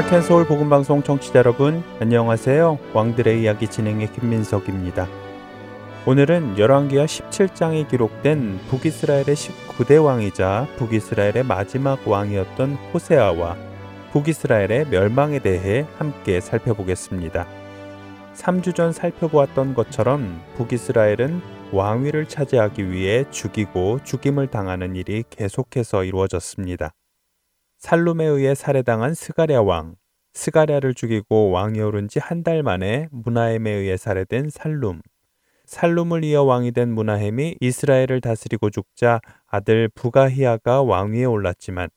할텐 서울 복음 방송 청취자 여러분 안녕하세요. 왕들의 이야기 진행의 김민석입니다. 오늘은 열왕기하 17장에 기록된 북이스라엘의 19대 왕이자 북이스라엘의 마지막 왕이었던 호세아와 북이스라엘의 멸망에 대해 함께 살펴보겠습니다. 3주 전 살펴보았던 것처럼 북이스라엘은 왕위를 차지하기 위해 죽이고 죽임을 당하는 일이 계속해서 이루어졌습니다. 살룸에 의해 살해당한 스가랴 왕, 스가랴를 죽이고 왕이 오른 지 한 달 만에 문하엠에 의해 살해된 살룸, 살룸을 이어 왕이 된 문하햄이 이스라엘을 다스리고 죽자 아들 부가히아가 왕위에 올랐지만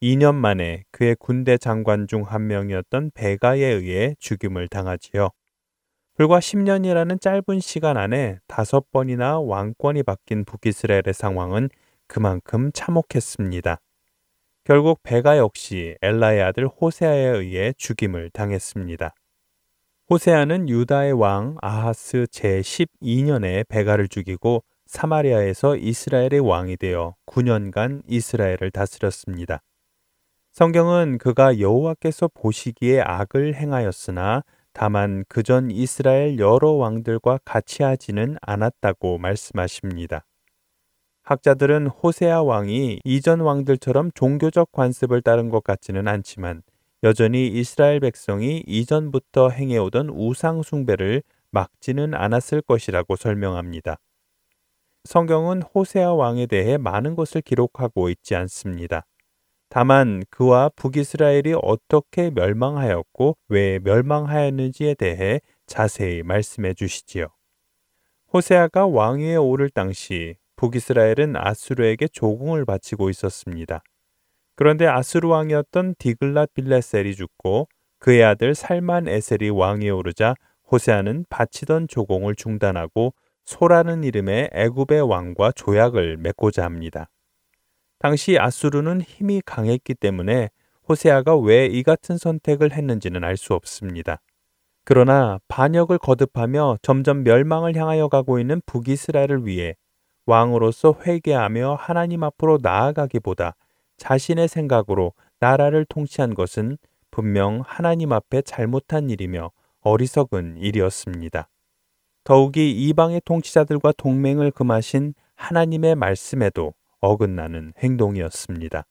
2년 만에 그의 군대 장관 중 한 명이었던 베가에 의해 죽임을 당하지요. 불과 10년이라는 짧은 시간 안에 다섯 번이나 왕권이 바뀐 북이스라엘의 상황은 그만큼 참혹했습니다. 결국 베가 역시 엘라의 아들 호세아에 의해 죽임을 당했습니다. 호세아는 유다의 왕 아하스 제12년에 베가를 죽이고 사마리아에서 이스라엘의 왕이 되어 9년간 이스라엘을 다스렸습니다. 성경은 그가 여호와께서 보시기에 악을 행하였으나 다만 그전 이스라엘 여러 왕들과 같이 하지는 않았다고 말씀하십니다. 학자들은 호세아 왕이 이전 왕들처럼 종교적 관습을 따른 것 같지는 않지만 여전히 이스라엘 백성이 이전부터 행해오던 우상숭배를 막지는 않았을 것이라고 설명합니다. 성경은 호세아 왕에 대해 많은 것을 기록하고 있지 않습니다. 다만 그와 북이스라엘이 어떻게 멸망하였고 왜 멸망하였는지에 대해 자세히 말씀해 주시지요. 호세아가 왕위에 오를 당시 북이스라엘은 아수르에게 조공을 바치고 있었습니다. 그런데 아수르 왕이었던 디글랏 빌레셀이 죽고 그의 아들 살만 에셀이 왕위에 오르자 호세아는 바치던 조공을 중단하고 소라는 이름의 애굽의 왕과 조약을 맺고자 합니다. 당시 아수르는 힘이 강했기 때문에 호세아가 왜 이 같은 선택을 했는지는 알 수 없습니다. 그러나 반역을 거듭하며 점점 멸망을 향하여 가고 있는 북이스라엘을 위해 왕으로서 회개하며 하나님 앞으로 나아가기보다 자신의 생각으로 나라를 통치한 것은 분명 하나님 앞에 잘못한 일이며 어리석은 일이었습니다. 더욱이 이방의 통치자들과 동맹을 금하신 하나님의 말씀에도 어긋나는 행동이었습니다.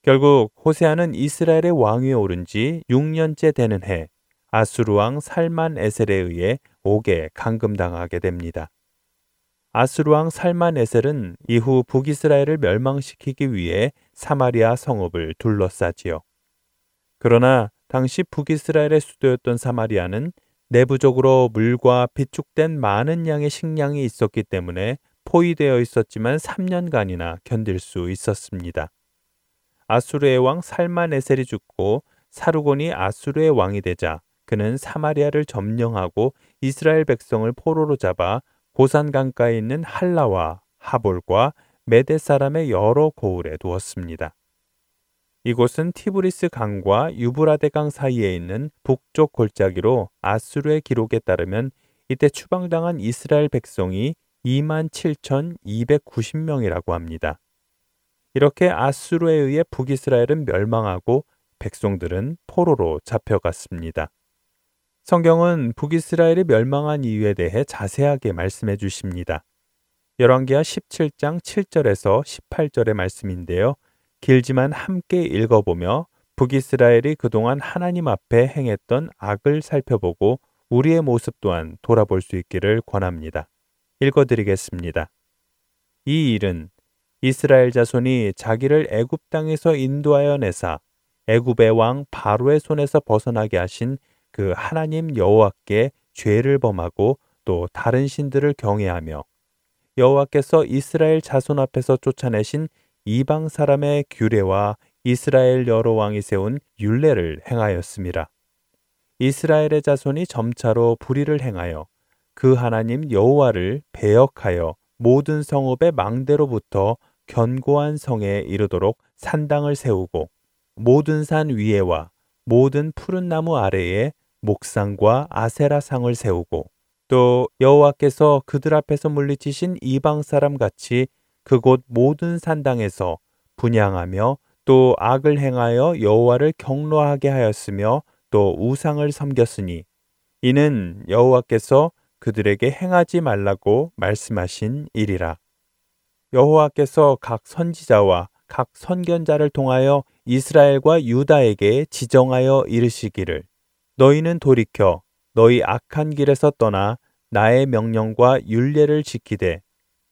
결국 호세아는 이스라엘의 왕위에 오른 지 6년째 되는 해 아수르 왕 살만 에셀에 의해 옥에 감금당하게 됩니다. 아수르왕 살만 에셀은 이후 북이스라엘을 멸망시키기 위해 사마리아 성읍을 둘러싸지요. 그러나 당시 북이스라엘의 수도였던 사마리아는 내부적으로 물과 비축된 많은 양의 식량이 있었기 때문에 포위되어 있었지만 3년간이나 견딜 수 있었습니다. 아수르의 왕 살만에셀이 죽고 사르곤이 아수르의 왕이 되자 그는 사마리아를 점령하고 이스라엘 백성을 포로로 잡아 고산 강가에 있는 할라와 하볼과 메데 사람의 여러 고을에 두었습니다. 이곳은 티그리스 강과 유브라데 강 사이에 있는 북쪽 골짜기로 아수르의 기록에 따르면 이때 추방당한 이스라엘 백성이 27,290명이라고 합니다. 이렇게 아수르에 의해 북이스라엘은 멸망하고 백성들은 포로로 잡혀갔습니다. 성경은 북이스라엘이 멸망한 이유에 대해 자세하게 말씀해 주십니다. 열왕기하 17장 7절에서 18절의 말씀인데요. 길지만 함께 읽어보며 북이스라엘이 그동안 하나님 앞에 행했던 악을 살펴보고 우리의 모습 또한 돌아볼 수 있기를 권합니다. 읽어드리겠습니다. 이 일은 이스라엘 자손이 자기를 애굽 땅에서 인도하여 내사 애굽의 왕 바로의 손에서 벗어나게 하신 그 하나님 여호와께 죄를 범하고 또 다른 신들을 경외하며 여호와께서 이스라엘 자손 앞에서 쫓아내신 이방 사람의 규례와 이스라엘 여러 왕이 세운 율례를 행하였습니다. 이스라엘의 자손이 점차로 불의를 행하여 그 하나님 여호와를 배역하여 모든 성읍의 망대로부터 견고한 성에 이르도록 산당을 세우고 모든 산 위에와 모든 푸른 나무 아래에 목상과 아세라상을 세우고 또 여호와께서 그들 앞에서 물리치신 이방 사람 같이 그곳 모든 산당에서 분양하며 또 악을 행하여 여호와를 경로하게 하였으며 또 우상을 섬겼으니 이는 여호와께서 그들에게 행하지 말라고 말씀하신 일이라. 여호와께서 각 선지자와 각 선견자를 통하여 이스라엘과 유다에게 지정하여 이르시기를 너희는 돌이켜 너희 악한 길에서 떠나 나의 명령과 윤례를 지키되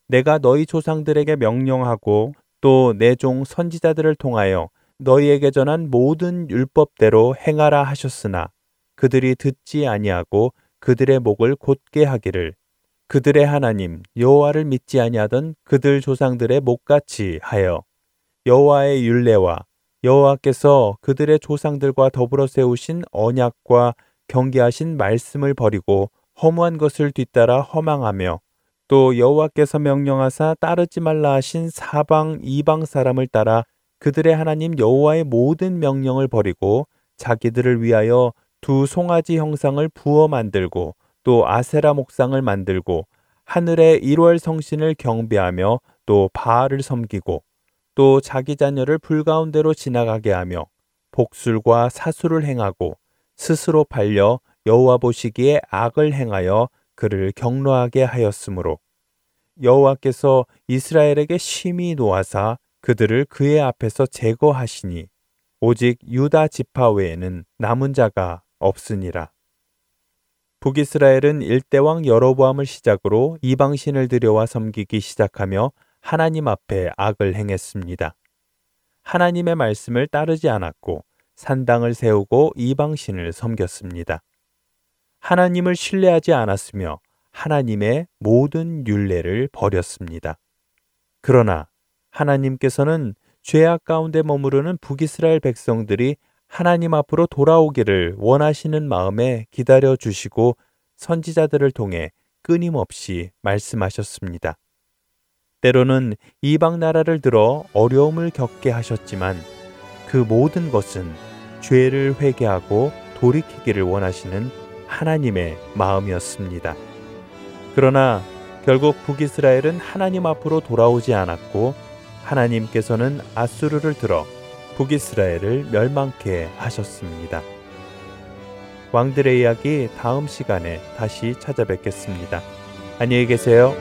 내가 너희 조상들에게 명령하고 또 내 종 선지자들을 통하여 너희에게 전한 모든 율법대로 행하라 하셨으나 그들이 듣지 아니하고 그들의 목을 곧게 하기를 그들의 하나님 여호와를 믿지 아니하던 그들 조상들의 목같이 하여 여호와의 율례와 여호와께서 그들의 조상들과 더불어 세우신 언약과 경계하신 말씀을 버리고 허무한 것을 뒤따라 허망하며 또 여호와께서 명령하사 따르지 말라 하신 사방 이방 사람을 따라 그들의 하나님 여호와의 모든 명령을 버리고 자기들을 위하여 두 송아지 형상을 부어 만들고 또 아세라 목상을 만들고 하늘의 1월 성신을 경배하며 또 바알을 섬기고 또 자기 자녀를 불가운데로 지나가게 하며 복술과 사술을 행하고 스스로 팔려 여호와 보시기에 악을 행하여 그를 경로하게 하였으므로 여호와께서 이스라엘에게 심히 노하사 그들을 그의 앞에서 제거하시니 오직 유다 지파 외에는 남은 자가 없으니라. 북이스라엘은 일대왕 여로보암을 시작으로 이방신을 들여와 섬기기 시작하며 하나님 앞에 악을 행했습니다. 하나님의 말씀을 따르지 않았고 산당을 세우고 이방신을 섬겼습니다. 하나님을 신뢰하지 않았으며 하나님의 모든 윤례를 버렸습니다. 그러나 하나님께서는 죄악 가운데 머무르는 북이스라엘 백성들이 하나님 앞으로 돌아오기를 원하시는 마음에 기다려 주시고 선지자들을 통해 끊임없이 말씀하셨습니다. 때로는 이방 나라를 들어 어려움을 겪게 하셨지만 그 모든 것은 죄를 회개하고 돌이키기를 원하시는 하나님의 마음이었습니다. 그러나 결국 북이스라엘은 하나님 앞으로 돌아오지 않았고 하나님께서는 아수르를 들어 북이스라엘을 멸망케 하셨습니다. 왕들의 이야기 다음 시간에 다시 찾아뵙겠습니다. 안녕히 계세요.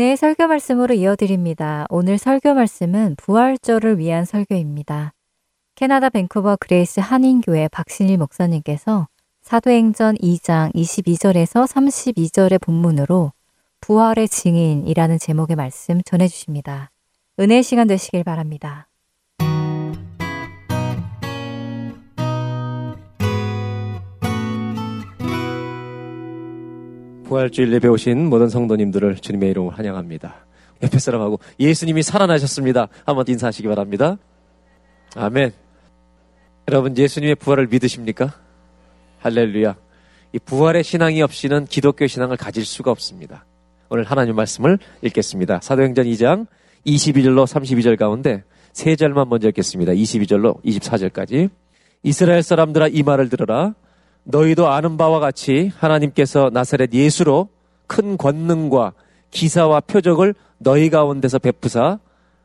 은혜의 설교 말씀으로 이어드립니다. 오늘 설교 말씀은 부활절을 위한 설교입니다. 캐나다 밴쿠버 그레이스 한인교회 박신일 목사님께서 사도행전 2장 22절에서 32절의 본문으로 부활의 증인이라는 제목의 말씀 전해주십니다. 은혜의 시간 되시길 바랍니다. 부활주일 예배 오신 모든 성도님들을 주님의 이름으로 환영합니다. 옆에 사람하고 예수님이 살아나셨습니다. 한번 인사하시기 바랍니다. 아멘. 여러분 예수님의 부활을 믿으십니까? 할렐루야. 이 부활의 신앙이 없이는 기독교 신앙을 가질 수가 없습니다. 오늘 하나님 말씀을 읽겠습니다. 사도행전 2장 22절로 32절 가운데 세 절만 먼저 읽겠습니다. 22절로 24절까지. 이스라엘 사람들아 이 말을 들어라. 너희도 아는 바와 같이 하나님께서 나사렛 예수로 큰 권능과 기사와 표적을 너희 가운데서 베푸사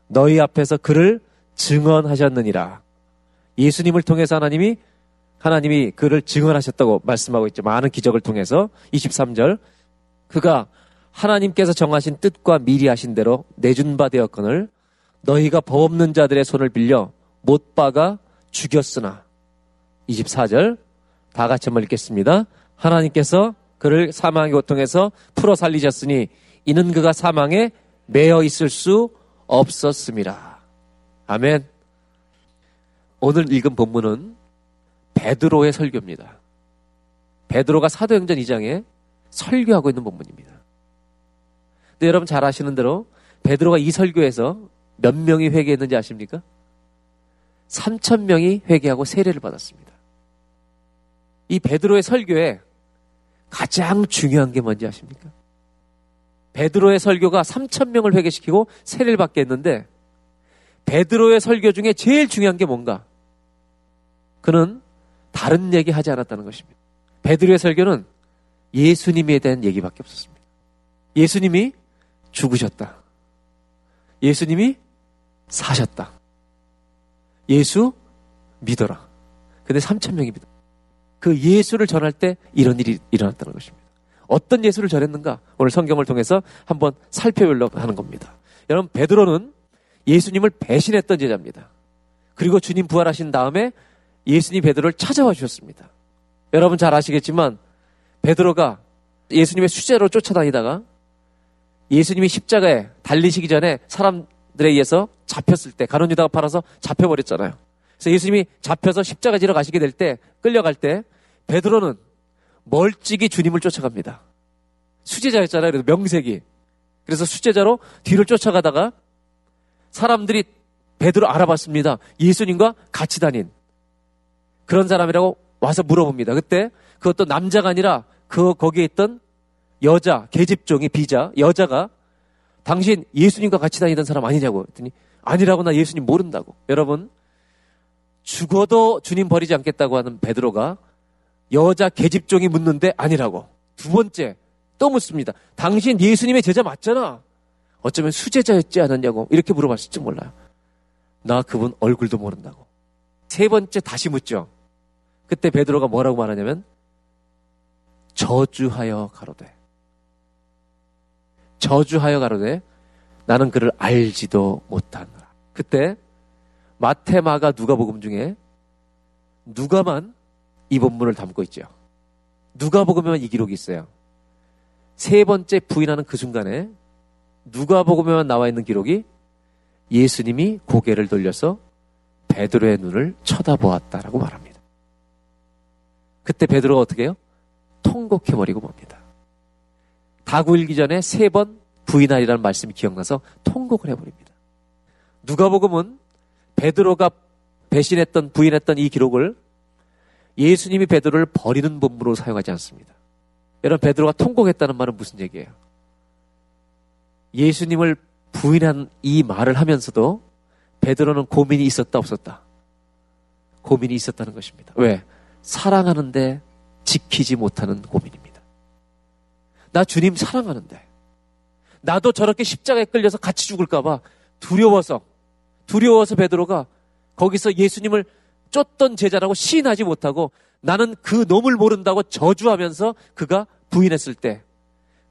너희 앞에서 그를 증언하셨느니라. 예수님을 통해서 하나님이 하나님이 그를 증언하셨다고 말씀하고 있죠. 많은 기적을 통해서 23절 그가 하나님께서 정하신 뜻과 미리 하신 대로 내준 바 되었거늘 너희가 법 없는 자들의 손을 빌려 못 박아 죽였으나 24절 다 같이 한번 읽겠습니다. 하나님께서 그를 사망의 고통에서 풀어 살리셨으니 이는 그가 사망에 매여 있을 수 없었습니다. 아멘. 오늘 읽은 본문은 베드로의 설교입니다. 베드로가 사도행전 2장에 설교하고 있는 본문입니다. 근데 여러분 잘 아시는 대로 베드로가 이 설교에서 몇 명이 회개했는지 아십니까? 3천 명이 회개하고 세례를 받았습니다. 이 베드로의 설교에 가장 중요한 게 뭔지 아십니까? 베드로의 설교가 3천 명을 회개시키고 세례를 받게 했는데 베드로의 설교 중에 제일 중요한 게 뭔가? 그는 다른 얘기 하지 않았다는 것입니다. 베드로의 설교는 예수님에 대한 얘기밖에 없었습니다. 예수님이 죽으셨다. 예수님이 사셨다. 예수 믿어라. 근데 3천 명이 믿어. 그 예수를 전할 때 이런 일이 일어났다는 것입니다. 어떤 예수를 전했는가? 오늘 성경을 통해서 한번 살펴보려고 하는 겁니다. 여러분 베드로는 예수님을 배신했던 제자입니다. 그리고 주님 부활하신 다음에 예수님 베드로를 찾아와 주셨습니다. 여러분 잘 아시겠지만 베드로가 예수님의 수제로 쫓아다니다가 예수님이 십자가에 달리시기 전에 사람들에 의해서 잡혔을 때 가론 유다가 팔아서 잡혀버렸잖아요. 그래서 예수님이 잡혀서 십자가 지러 가시게 될 때 끌려갈 때 베드로는 멀찍이 주님을 쫓아갑니다. 수제자였잖아요. 그래서 명색이. 그래서 수제자로 뒤를 쫓아가다가 사람들이 베드로 알아봤습니다. 예수님과 같이 다닌 그런 사람이라고 와서 물어봅니다. 그때 그것도 남자가 아니라 그 거기에 있던 여자 계집종이 비자 여자가 당신 예수님과 같이 다니던 사람 아니냐고 했더니 아니라고 나 예수님 모른다고. 여러분 죽어도 주님 버리지 않겠다고 하는 베드로가 여자 계집종이 묻는데 아니라고. 두 번째 또 묻습니다. 당신 예수님의 제자 맞잖아. 어쩌면 수제자였지 않았냐고 이렇게 물어봤을지 몰라요. 나 그분 얼굴도 모른다고. 세 번째 다시 묻죠. 그때 베드로가 뭐라고 말하냐면 저주하여 가로되 저주하여 가로되 나는 그를 알지도 못하노라. 그때 마테마가 누가복음 중에 누가만 이 본문을 담고 있죠. 누가복음에만 이 기록이 있어요. 세 번째 부인하는 그 순간에 누가복음에만 나와 있는 기록이 예수님이 고개를 돌려서 베드로의 눈을 쳐다보았다라고 말합니다. 그때 베드로가 어떻게 해요? 통곡해버리고 봅니다. 다구 일기 전에 세 번 부인하리라는 말씀이 기억나서 통곡을 해버립니다. 누가복음은 베드로가 배신했던 부인했던 이 기록을 예수님이 베드로를 버리는 본문으로 사용하지 않습니다. 여러분 베드로가 통곡했다는 말은 무슨 얘기예요? 예수님을 부인한 이 말을 하면서도 베드로는 고민이 있었다 없었다. 고민이 있었다는 것입니다. 왜? 사랑하는데 지키지 못하는 고민입니다. 나 주님 사랑하는데 나도 저렇게 십자가에 끌려서 같이 죽을까봐 두려워서 두려워서 베드로가 거기서 예수님을 쫓던 제자라고 시인하지 못하고 나는 그 놈을 모른다고 저주하면서 그가 부인했을 때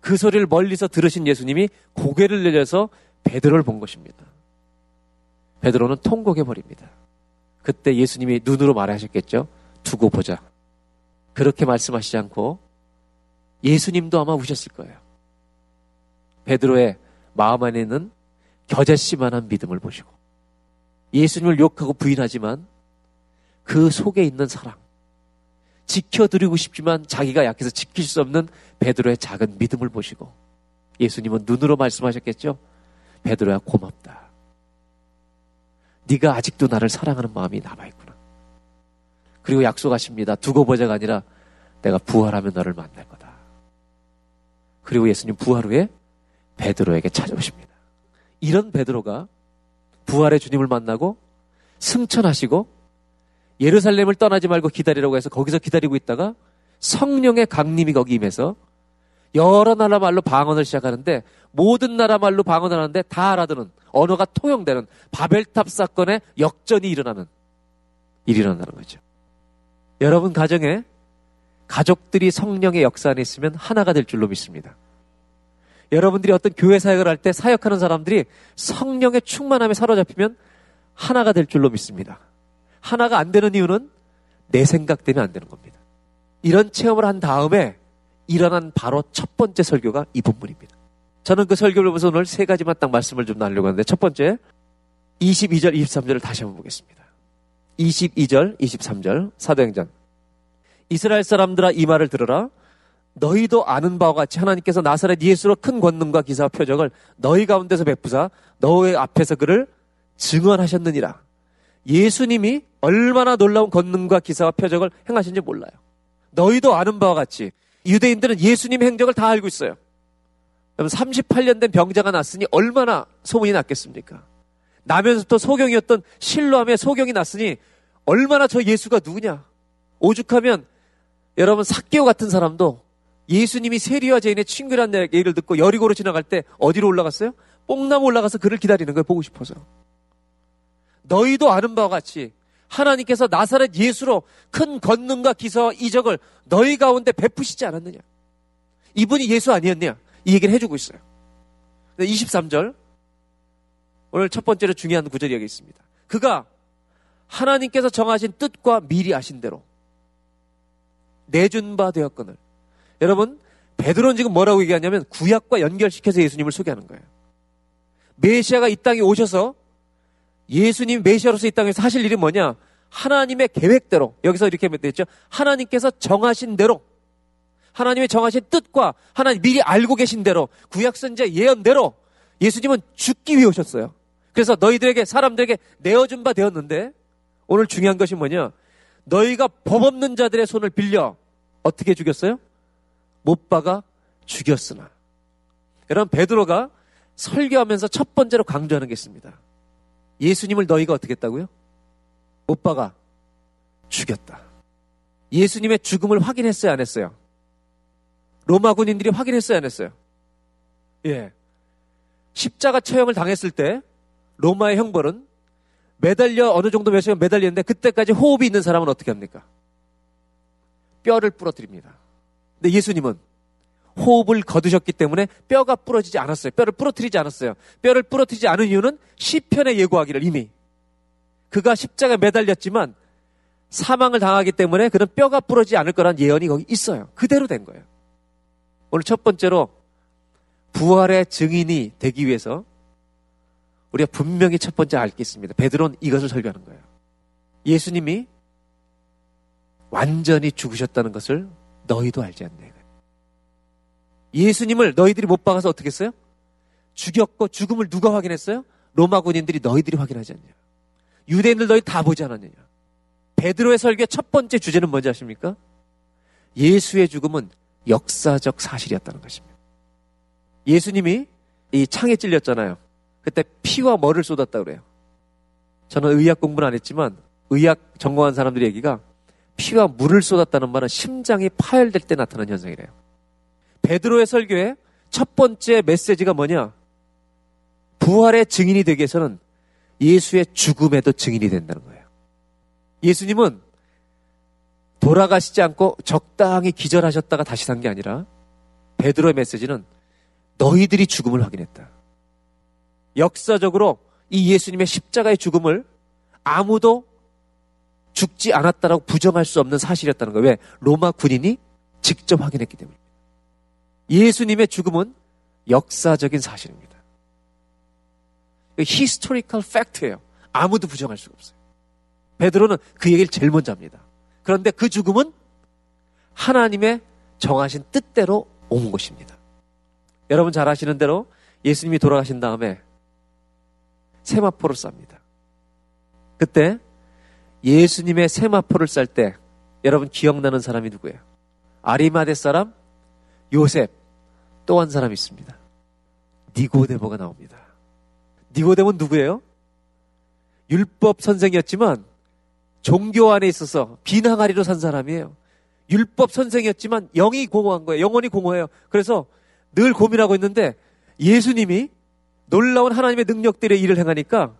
그 소리를 멀리서 들으신 예수님이 고개를 내려서 베드로를 본 것입니다. 베드로는 통곡해 버립니다. 그때 예수님이 눈으로 말하셨겠죠. 두고 보자. 그렇게 말씀하시지 않고 예수님도 아마 우셨을 거예요. 베드로의 마음 안에 있는 겨자씨만한 믿음을 보시고 예수님을 욕하고 부인하지만 그 속에 있는 사랑 지켜드리고 싶지만 자기가 약해서 지킬 수 없는 베드로의 작은 믿음을 보시고 예수님은 눈으로 말씀하셨겠죠. 베드로야 고맙다. 네가 아직도 나를 사랑하는 마음이 남아 있구나. 그리고 약속하십니다. 두고 보자가 아니라 내가 부활하면 너를 만날 거다. 그리고 예수님 부활 후에 베드로에게 찾아오십니다. 이런 베드로가 부활의 주님을 만나고 승천하시고 예루살렘을 떠나지 말고 기다리라고 해서 거기서 기다리고 있다가 성령의 강림이 거기 임해서 여러 나라 말로 방언을 시작하는데 모든 나라 말로 방언을 하는데 다 알아듣는 언어가 통용되는 바벨탑 사건의 역전이 일어나는 일이 일어나는 거죠. 여러분 가정에 가족들이 성령의 역사 안에 있으면 하나가 될 줄로 믿습니다. 여러분들이 어떤 교회 사역을 할 때 사역하는 사람들이 성령의 충만함에 사로잡히면 하나가 될 줄로 믿습니다. 하나가 안 되는 이유는 내 생각 때문에 안 되는 겁니다. 이런 체험을 한 다음에 일어난 바로 첫 번째 설교가 이 본문입니다. 저는 그 설교를 보면서 오늘 세 가지만 딱 말씀을 좀 나누려고 하는데 첫 번째 22절, 23절을 다시 한번 보겠습니다. 22절, 23절 사도행전 이스라엘 사람들아 이 말을 들으라 너희도 아는 바와 같이 하나님께서 나사렛 예수로 큰 권능과 기사와 표적을 너희 가운데서 베푸사 너희 앞에서 그를 증언하셨느니라. 예수님이 얼마나 놀라운 권능과 기사와 표적을 행하신지 몰라요. 너희도 아는 바와 같이 유대인들은 예수님의 행적을 다 알고 있어요. 38년 된 병자가 났으니 얼마나 소문이 났겠습니까? 나면서부터 소경이었던 실로함에 소경이 났으니 얼마나 저 예수가 누구냐? 오죽하면 여러분 사개오 같은 사람도 예수님이 세리와 제인의 친구라는 얘기를 듣고 여리고로 지나갈 때 어디로 올라갔어요? 뽕나무 올라가서 그를 기다리는 거예요. 보고 싶어서. 너희도 아는 바와 같이 하나님께서 나사렛 예수로 큰 권능과 기사와 이적을 너희 가운데 베푸시지 않았느냐. 이분이 예수 아니었냐. 이 얘기를 해주고 있어요. 23절. 오늘 첫 번째로 중요한 구절이 여기 있습니다. 그가 하나님께서 정하신 뜻과 미리 아신 대로 내준 바 되었거늘. 여러분, 베드로는 지금 뭐라고 얘기하냐면 구약과 연결시켜서 예수님을 소개하는 거예요. 메시아가 이 땅에 오셔서 예수님 메시아로서 이 땅에서 하실 일이 뭐냐? 하나님의 계획대로 여기서 이렇게 됐죠. 하나님께서 정하신 대로 하나님의 정하신 뜻과 하나님 미리 알고 계신 대로 구약 선제 예언대로 예수님은 죽기 위해 오셨어요. 그래서 너희들에게 사람들에게 내어준 바 되었는데 오늘 중요한 것이 뭐냐? 너희가 법 없는 자들의 손을 빌려 어떻게 죽였어요? 못 박아 죽였으나. 여러분 베드로가 설교하면서 첫 번째로 강조하는 게 있습니다. 예수님을 너희가 어떻게 했다고요? 못 박아 죽였다. 예수님의 죽음을 확인했어요, 안 했어요? 로마 군인들이 확인했어요, 안 했어요? 예. 십자가 처형을 당했을 때 로마의 형벌은 매달려 어느 정도 몇 시간 매달리는데 그때까지 호흡이 있는 사람은 어떻게 합니까? 뼈를 부러뜨립니다. 근데 예수님은 호흡을 거두셨기 때문에 뼈가 부러지지 않았어요. 뼈를 부러뜨리지 않았어요. 뼈를 부러뜨리지 않은 이유는 시편에 예고하기를 이미 그가 십자가에 매달렸지만 사망을 당하기 때문에 그는 뼈가 부러지지 않을 거란 예언이 거기 있어요. 그대로 된 거예요. 오늘 첫 번째로 부활의 증인이 되기 위해서 우리가 분명히 첫 번째 알게 있습니다. 베드로는 이것을 설교하는 거예요. 예수님이 완전히 죽으셨다는 것을 너희도 알지 않냐. 예수님을 너희들이 못 박아서 어떻게 했어요? 죽였고 죽음을 누가 확인했어요? 로마 군인들이 너희들이 확인하지 않냐. 유대인들 너희 다 보지 않았느냐. 베드로의 설교의 첫 번째 주제는 뭔지 아십니까? 예수의 죽음은 역사적 사실이었다는 것입니다. 예수님이 이 창에 찔렸잖아요. 그때 피와 머를 쏟았다 그래요. 저는 의학 공부는 안 했지만 의학 전공한 사람들의 얘기가 피와 물을 쏟았다는 말은 심장이 파열될 때 나타나는 현상이래요. 베드로의 설교의 첫 번째 메시지가 뭐냐? 부활의 증인이 되기 위해서는 예수의 죽음에도 증인이 된다는 거예요. 예수님은 돌아가시지 않고 적당히 기절하셨다가 다시 산 게 아니라 베드로의 메시지는 너희들이 죽음을 확인했다. 역사적으로 이 예수님의 십자가의 죽음을 아무도 죽지 않았다라고 부정할 수 없는 사실이었다는 거예요. 왜? 로마 군인이 직접 확인했기 때문입니다. 예수님의 죽음은 역사적인 사실입니다. historical fact예요. 아무도 부정할 수가 없어요. 베드로는 그 얘기를 제일 먼저 합니다. 그런데 그 죽음은 하나님의 정하신 뜻대로 온 것입니다. 여러분 잘 아시는 대로 예수님이 돌아가신 다음에 세마포를 쌉니다. 그때 예수님의 세마포를 쌀 때 여러분 기억나는 사람이 누구예요? 아리마대 사람 요셉 또 한 사람이 있습니다. 니고데모가 나옵니다. 니고데모는 누구예요? 율법 선생이었지만 종교 안에 있어서 비나가리로 산 사람이에요. 율법 선생이었지만 영이 공허한 거예요. 영혼이 공허해요. 그래서 늘 고민하고 있는데 예수님이 놀라운 하나님의 능력들의 일을 행하니까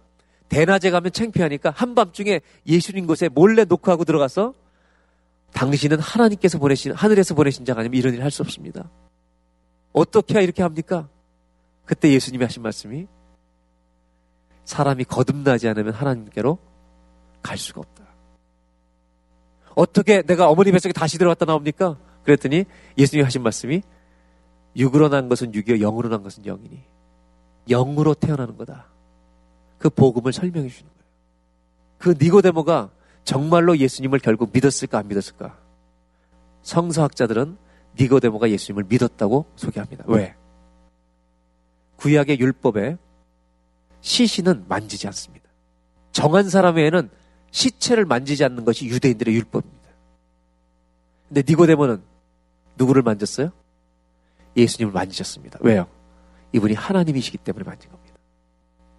대낮에 가면 창피하니까 한밤중에 예수님 곳에 몰래 녹화하고 들어가서 당신은 하나님께서 보내신, 하늘에서 보내신 자가 아니면 이런 일 할 수 없습니다. 어떻게 이렇게 합니까? 그때 예수님이 하신 말씀이 사람이 거듭나지 않으면 하나님께로 갈 수가 없다. 어떻게 내가 어머니 뱃속에 다시 들어갔다 나옵니까? 그랬더니 예수님이 하신 말씀이 육으로 난 것은 육이요 영으로 난 것은 영이니 영으로 태어나는 거다. 그 복음을 설명해 주는 거예요. 그 니고데모가 정말로 예수님을 결국 믿었을까 안 믿었을까? 성서학자들은 니고데모가 예수님을 믿었다고 소개합니다. 왜? 구약의 율법에 시신은 만지지 않습니다. 정한 사람 외에는 시체를 만지지 않는 것이 유대인들의 율법입니다. 근데 니고데모는 누구를 만졌어요? 예수님을 만지셨습니다. 왜요? 이분이 하나님이시기 때문에 만진 겁니다.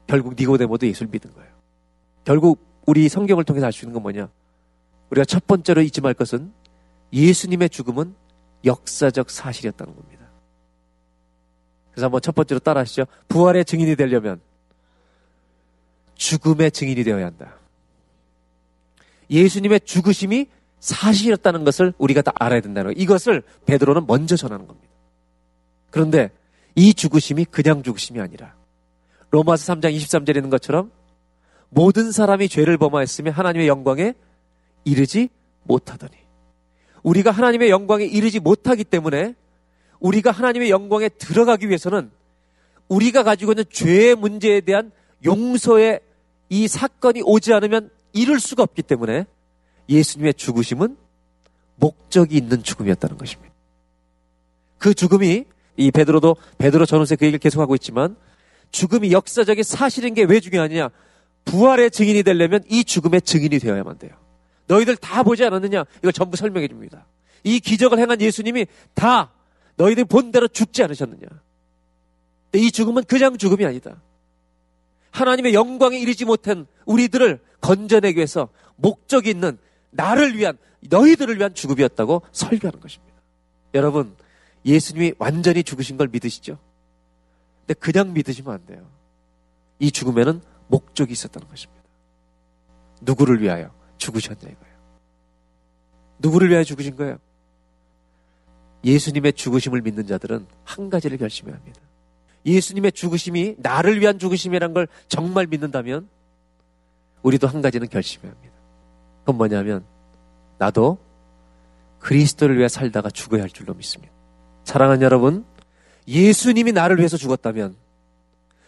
결국 니고데모도 예수를 믿은 거예요. 결국 우리 성경을 통해서 알 수 있는 건 뭐냐? 우리가 첫 번째로 잊지 말 것은 예수님의 죽음은 역사적 사실이었다는 겁니다. 그래서 한번 첫 번째로 따라 하시죠. 부활의 증인이 되려면 죽음의 증인이 되어야 한다. 예수님의 죽으심이 사실이었다는 것을 우리가 다 알아야 된다는 거예요. 이것을 베드로는 먼저 전하는 겁니다. 그런데 이 죽으심이 그냥 죽으심이 아니라 로마서 3장 23절에 있는 것처럼 모든 사람이 죄를 범하였으며 하나님의 영광에 이르지 못하더니 우리가 하나님의 영광에 이르지 못하기 때문에 우리가 하나님의 영광에 들어가기 위해서는 우리가 가지고 있는 죄의 문제에 대한 용서의 이 사건이 오지 않으면 이룰 수가 없기 때문에 예수님의 죽으심은 목적이 있는 죽음이었다는 것입니다. 그 죽음이 이 베드로도 베드로 전후세 그 얘기를 계속하고 있지만 죽음이 역사적인 사실인 게 왜 중요하냐? 부활의 증인이 되려면 이 죽음의 증인이 되어야만 돼요. 너희들 다 보지 않았느냐? 이걸 전부 설명해 줍니다. 이 기적을 행한 예수님이 다 너희들 본대로 죽지 않으셨느냐? 이 죽음은 그냥 죽음이 아니다. 하나님의 영광에 이르지 못한 우리들을 건져내기 위해서 목적이 있는 나를 위한 너희들을 위한 죽음이었다고 설교하는 것입니다. 여러분, 예수님이 완전히 죽으신 걸 믿으시죠? 근데 그냥 믿으시면 안 돼요. 이 죽음에는 목적이 있었다는 것입니다. 누구를 위하여 죽으셨냐 이거예요. 누구를 위하여 죽으신 거예요? 예수님의 죽으심을 믿는 자들은 한 가지를 결심해야 합니다. 예수님의 죽으심이 나를 위한 죽으심이란 걸 정말 믿는다면 우리도 한 가지는 결심해야 합니다. 그건 뭐냐면 나도 그리스도를 위해 살다가 죽어야 할 줄로 믿습니다. 사랑하는 여러분, 예수님이 나를 위해서 죽었다면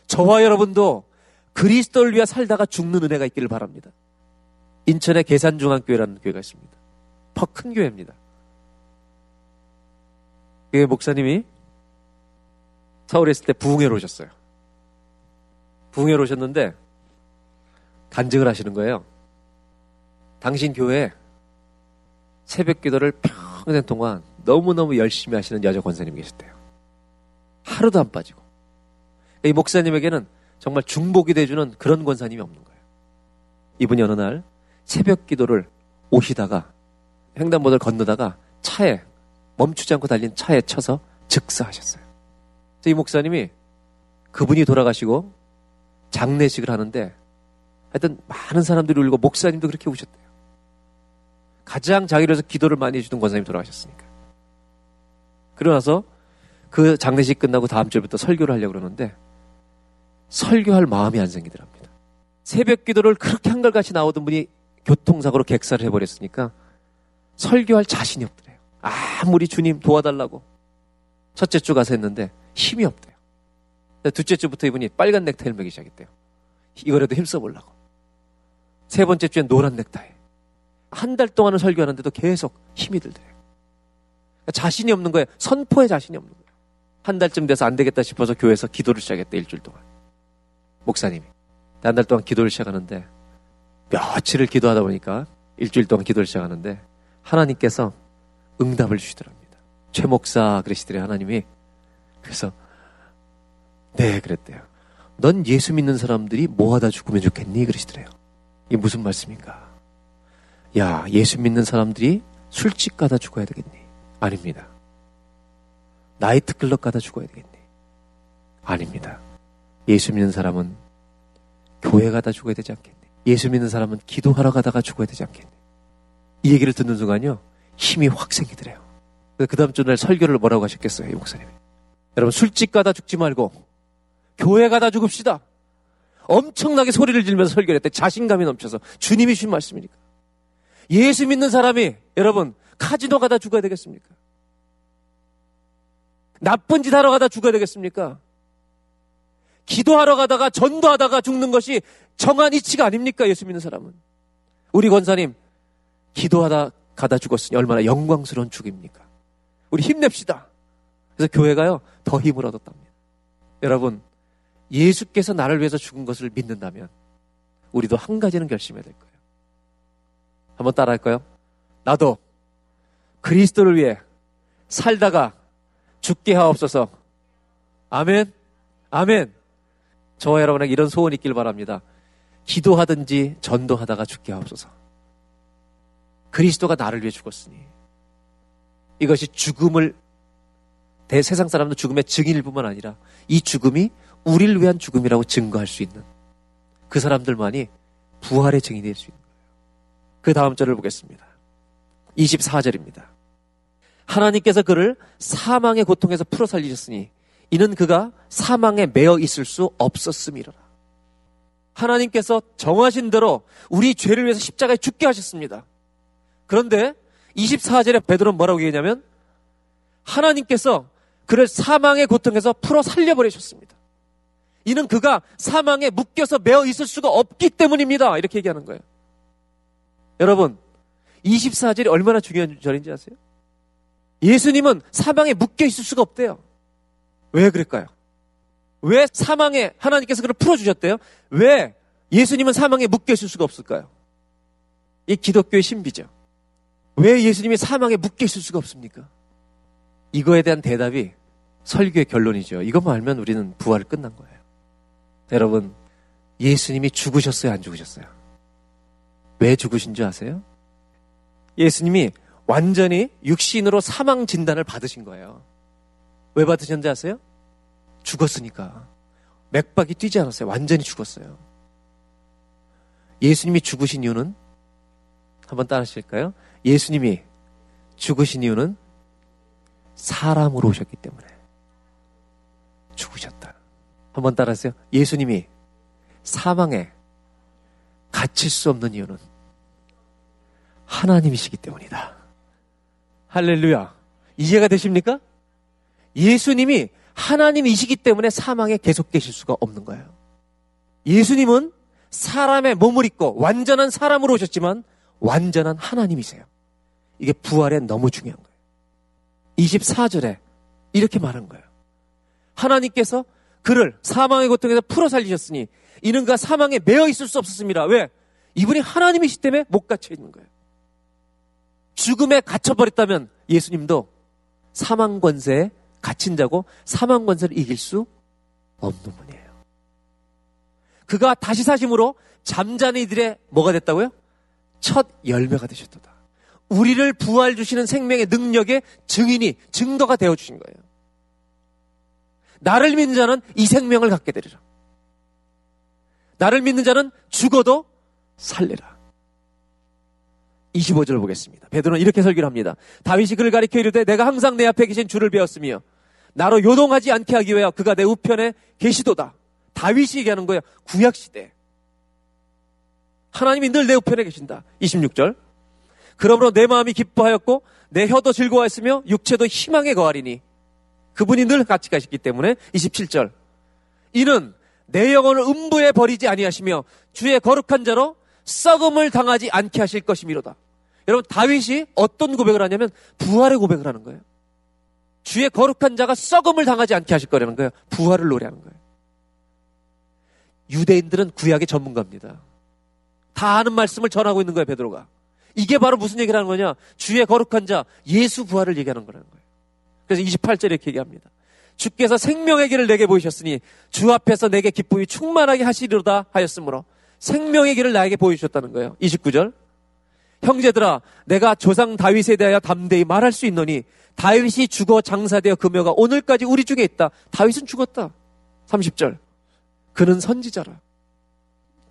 저와 여러분도 그리스도를 위해 살다가 죽는 은혜가 있기를 바랍니다. 인천에 계산중앙교회라는 교회가 있습니다. 더 큰 교회입니다. 그 목사님이 서울에 있을 때 부흥회로 오셨어요. 부흥회로 오셨는데 간증을 하시는 거예요. 당신 교회에 새벽 기도를 평생 동안 너무너무 열심히 하시는 여자 권사님이 계셨대요. 하루도 안 빠지고. 이 목사님에게는 정말 중복이 돼주는 그런 권사님이 없는 거예요. 이분이 어느 날 새벽 기도를 오시다가 횡단보도를 건너다가 차에 멈추지 않고 달린 차에 쳐서 즉사하셨어요. 이 목사님이 그분이 돌아가시고 장례식을 하는데 하여튼 많은 사람들이 울고 목사님도 그렇게 우셨대요. 가장 자기를 위해서 기도를 많이 해주던 권사님이 돌아가셨으니까. 그러고 나서 그 장례식 끝나고 다음 주부터 설교를 하려고 그러는데 설교할 마음이 안 생기더랍니다. 새벽 기도를 그렇게 한결같이 나오던 분이 교통사고로 객사를 해버렸으니까 설교할 자신이 없더래요. 아무리 주님 도와달라고 첫째 주 가서 했는데 힘이 없대요. 둘째 주부터 이분이 빨간 넥타이를 매기 시작했대요. 이거라도 힘써보려고. 세 번째 주엔 노란 넥타이. 한 달 동안은 설교하는데도 계속 힘이 들더래요. 자신이 없는 거예요. 선포에 자신이 없는 거예요. 한 달쯤 돼서 안 되겠다 싶어서 교회에서 기도를 시작했대, 일주일 동안. 목사님이. 한 달 동안 기도를 시작하는데, 며칠을 기도하다 보니까 일주일 동안 기도를 시작하는데, 하나님께서 응답을 주시더랍니다. 최 목사 그러시더래요, 하나님이. 그래서, 네, 그랬대요. 넌 예수 믿는 사람들이 뭐 하다 죽으면 좋겠니? 그러시더래요. 이게 무슨 말씀인가? 야, 예수 믿는 사람들이 술집 가다 죽어야 되겠니? 아닙니다. 나이트클럽 가다 죽어야 되겠니? 아닙니다. 예수 믿는 사람은 교회 가다 죽어야 되지 않겠니? 예수 믿는 사람은 기도하러 가다가 죽어야 되지 않겠니? 이 얘기를 듣는 순간요, 힘이 확 생기더래요. 그 다음 주날 설교를 뭐라고 하셨겠어요, 이 목사님이? 여러분, 술집 가다 죽지 말고, 교회 가다 죽읍시다. 엄청나게 소리를 지르면서 설교를 했대. 자신감이 넘쳐서. 주님이 주신 말씀이니까. 예수 믿는 사람이, 여러분, 카지노 가다 죽어야 되겠습니까? 나쁜 짓 하러 가다 죽어야 되겠습니까? 기도하러 가다가 전도하다가 죽는 것이 정한 이치가 아닙니까? 예수 믿는 사람은. 우리 권사님, 기도하다 가다 죽었으니 얼마나 영광스러운 죽입니까? 우리 힘냅시다. 그래서 교회가요, 더 힘을 얻었답니다. 여러분, 예수께서 나를 위해서 죽은 것을 믿는다면, 우리도 한 가지는 결심해야 될 거예요. 한번 따라 할까요? 나도 그리스도를 위해 살다가 죽게 하옵소서. 아멘. 아멘. 저와 여러분에게 이런 소원이 있길 바랍니다. 기도하든지 전도하다가 죽게 하옵소서. 그리스도가 나를 위해 죽었으니 이것이 죽음을 대 세상 사람도 죽음의 증인일 뿐만 아니라 이 죽음이 우리를 위한 죽음이라고 증거할 수 있는 그 사람들만이 부활의 증인이 될 수 있는 거예요. 그 다음 절을 보겠습니다. 24절입니다. 하나님께서 그를 사망의 고통에서 풀어 살리셨으니 이는 그가 사망에 매어 있을 수 없었음이로라. 하나님께서 정하신 대로 우리 죄를 위해서 십자가에 죽게 하셨습니다. 그런데 24절에 베드로는 뭐라고 얘기하냐면 하나님께서 그를 사망의 고통에서 풀어 살려버리셨습니다. 이는 그가 사망에 묶여서 매어 있을 수가 없기 때문입니다. 이렇게 얘기하는 거예요. 여러분, 24절이 얼마나 중요한 절인지 아세요? 예수님은 사망에 묶여 있을 수가 없대요. 왜 그럴까요? 왜 사망에 하나님께서 그를 풀어주셨대요? 왜 예수님은 사망에 묶여 있을 수가 없을까요? 이 기독교의 신비죠. 왜 예수님이 사망에 묶여 있을 수가 없습니까? 이거에 대한 대답이 설교의 결론이죠. 이것만 알면 우리는 부활을 끝난 거예요. 여러분, 예수님이 죽으셨어요? 안 죽으셨어요? 왜 죽으신 줄 아세요? 예수님이 완전히 육신으로 사망 진단을 받으신 거예요. 왜 받으셨는지 아세요? 죽었으니까. 맥박이 뛰지 않았어요. 완전히 죽었어요. 예수님이 죽으신 이유는 한번 따라 하실까요? 예수님이 죽으신 이유는 사람으로 오셨기 때문에 죽으셨다. 한번 따라 하세요. 예수님이 사망에 갇힐 수 없는 이유는 하나님이시기 때문이다. 할렐루야. 이해가 되십니까? 예수님이 하나님이시기 때문에 사망에 계속 계실 수가 없는 거예요. 예수님은 사람의 몸을 입고 완전한 사람으로 오셨지만 완전한 하나님이세요. 이게 부활에 너무 중요한 거예요. 24절에 이렇게 말한 거예요. 하나님께서 그를 사망의 고통에서 풀어 살리셨으니 이는 그 사망에 매어 있을 수 없었습니다. 왜? 이분이 하나님이시 때문에 못 갇혀 있는 거예요. 죽음에 갇혀버렸다면 예수님도 사망 권세에 갇힌 자고 사망 권세를 이길 수 없는 분이에요. 그가 다시 사심으로 잠자는 이들의 뭐가 됐다고요? 첫 열매가 되셨다. 우리를 부활 주시는 생명의 능력의 증인이 증거가 되어 주신 거예요. 나를 믿는 자는 이 생명을 갖게 되리라. 나를 믿는 자는 죽어도 살리라. 25절을 보겠습니다. 베드로는 이렇게 설교를 합니다. 다윗이 그를 가리켜 이르되 내가 항상 내 앞에 계신 주를 배웠으며 나로 요동하지 않게 하기 위하여 그가 내 우편에 계시도다. 다윗이 얘기하는 거예요. 구약 시대. 하나님이 늘 내 우편에 계신다. 26절. 그러므로 내 마음이 기뻐하였고 내 혀도 즐거워했으며 육체도 희망에 거하리니 그분이 늘 같이 가셨기 때문에 27절. 이는 내 영혼을 음부에 버리지 아니하시며 주의 거룩한 자로 썩음을 당하지 않게 하실 것이미로다. 여러분 다윗이 어떤 고백을 하냐면 부활의 고백을 하는 거예요. 주의 거룩한 자가 썩음을 당하지 않게 하실 거라는 거예요. 부활을 노래하는 거예요. 유대인들은 구약의 전문가입니다. 다 아는 말씀을 전하고 있는 거예요, 베드로가. 이게 바로 무슨 얘기를 하는 거냐? 주의 거룩한 자, 예수 부활을 얘기하는 거라는 거예요. 그래서 28절에 이렇게 얘기합니다. 주께서 생명의 길을 내게 보이셨으니 주 앞에서 내게 기쁨이 충만하게 하시리로다 하였으므로 생명의 길을 나에게 보여주셨다는 거예요. 29절. 형제들아, 내가 조상 다윗에 대하여 담대히 말할 수 있노니 다윗이 죽어 장사되어 금여가 오늘까지 우리 중에 있다. 다윗은 죽었다. 30절. 그는 선지자라.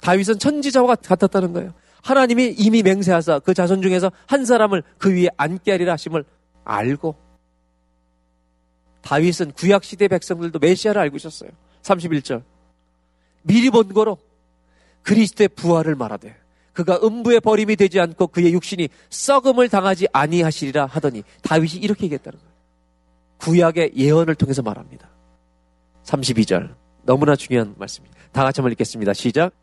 다윗은 천지자와 같았다는 거예요. 하나님이 이미 맹세하사 그 자손 중에서 한 사람을 그 위에 앉게 하리라 하심을 알고 다윗은 구약 시대 백성들도 메시아를 알고 있었어요. 31절. 미리 본 거로 그리스도의 부활을 말하되 그가 음부에 버림이 되지 않고 그의 육신이 썩음을 당하지 아니하시리라 하더니 다윗이 이렇게 얘기했다는 거예요. 구약의 예언을 통해서 말합니다. 32절. 너무나 중요한 말씀입니다. 다 같이 한번 읽겠습니다. 시작.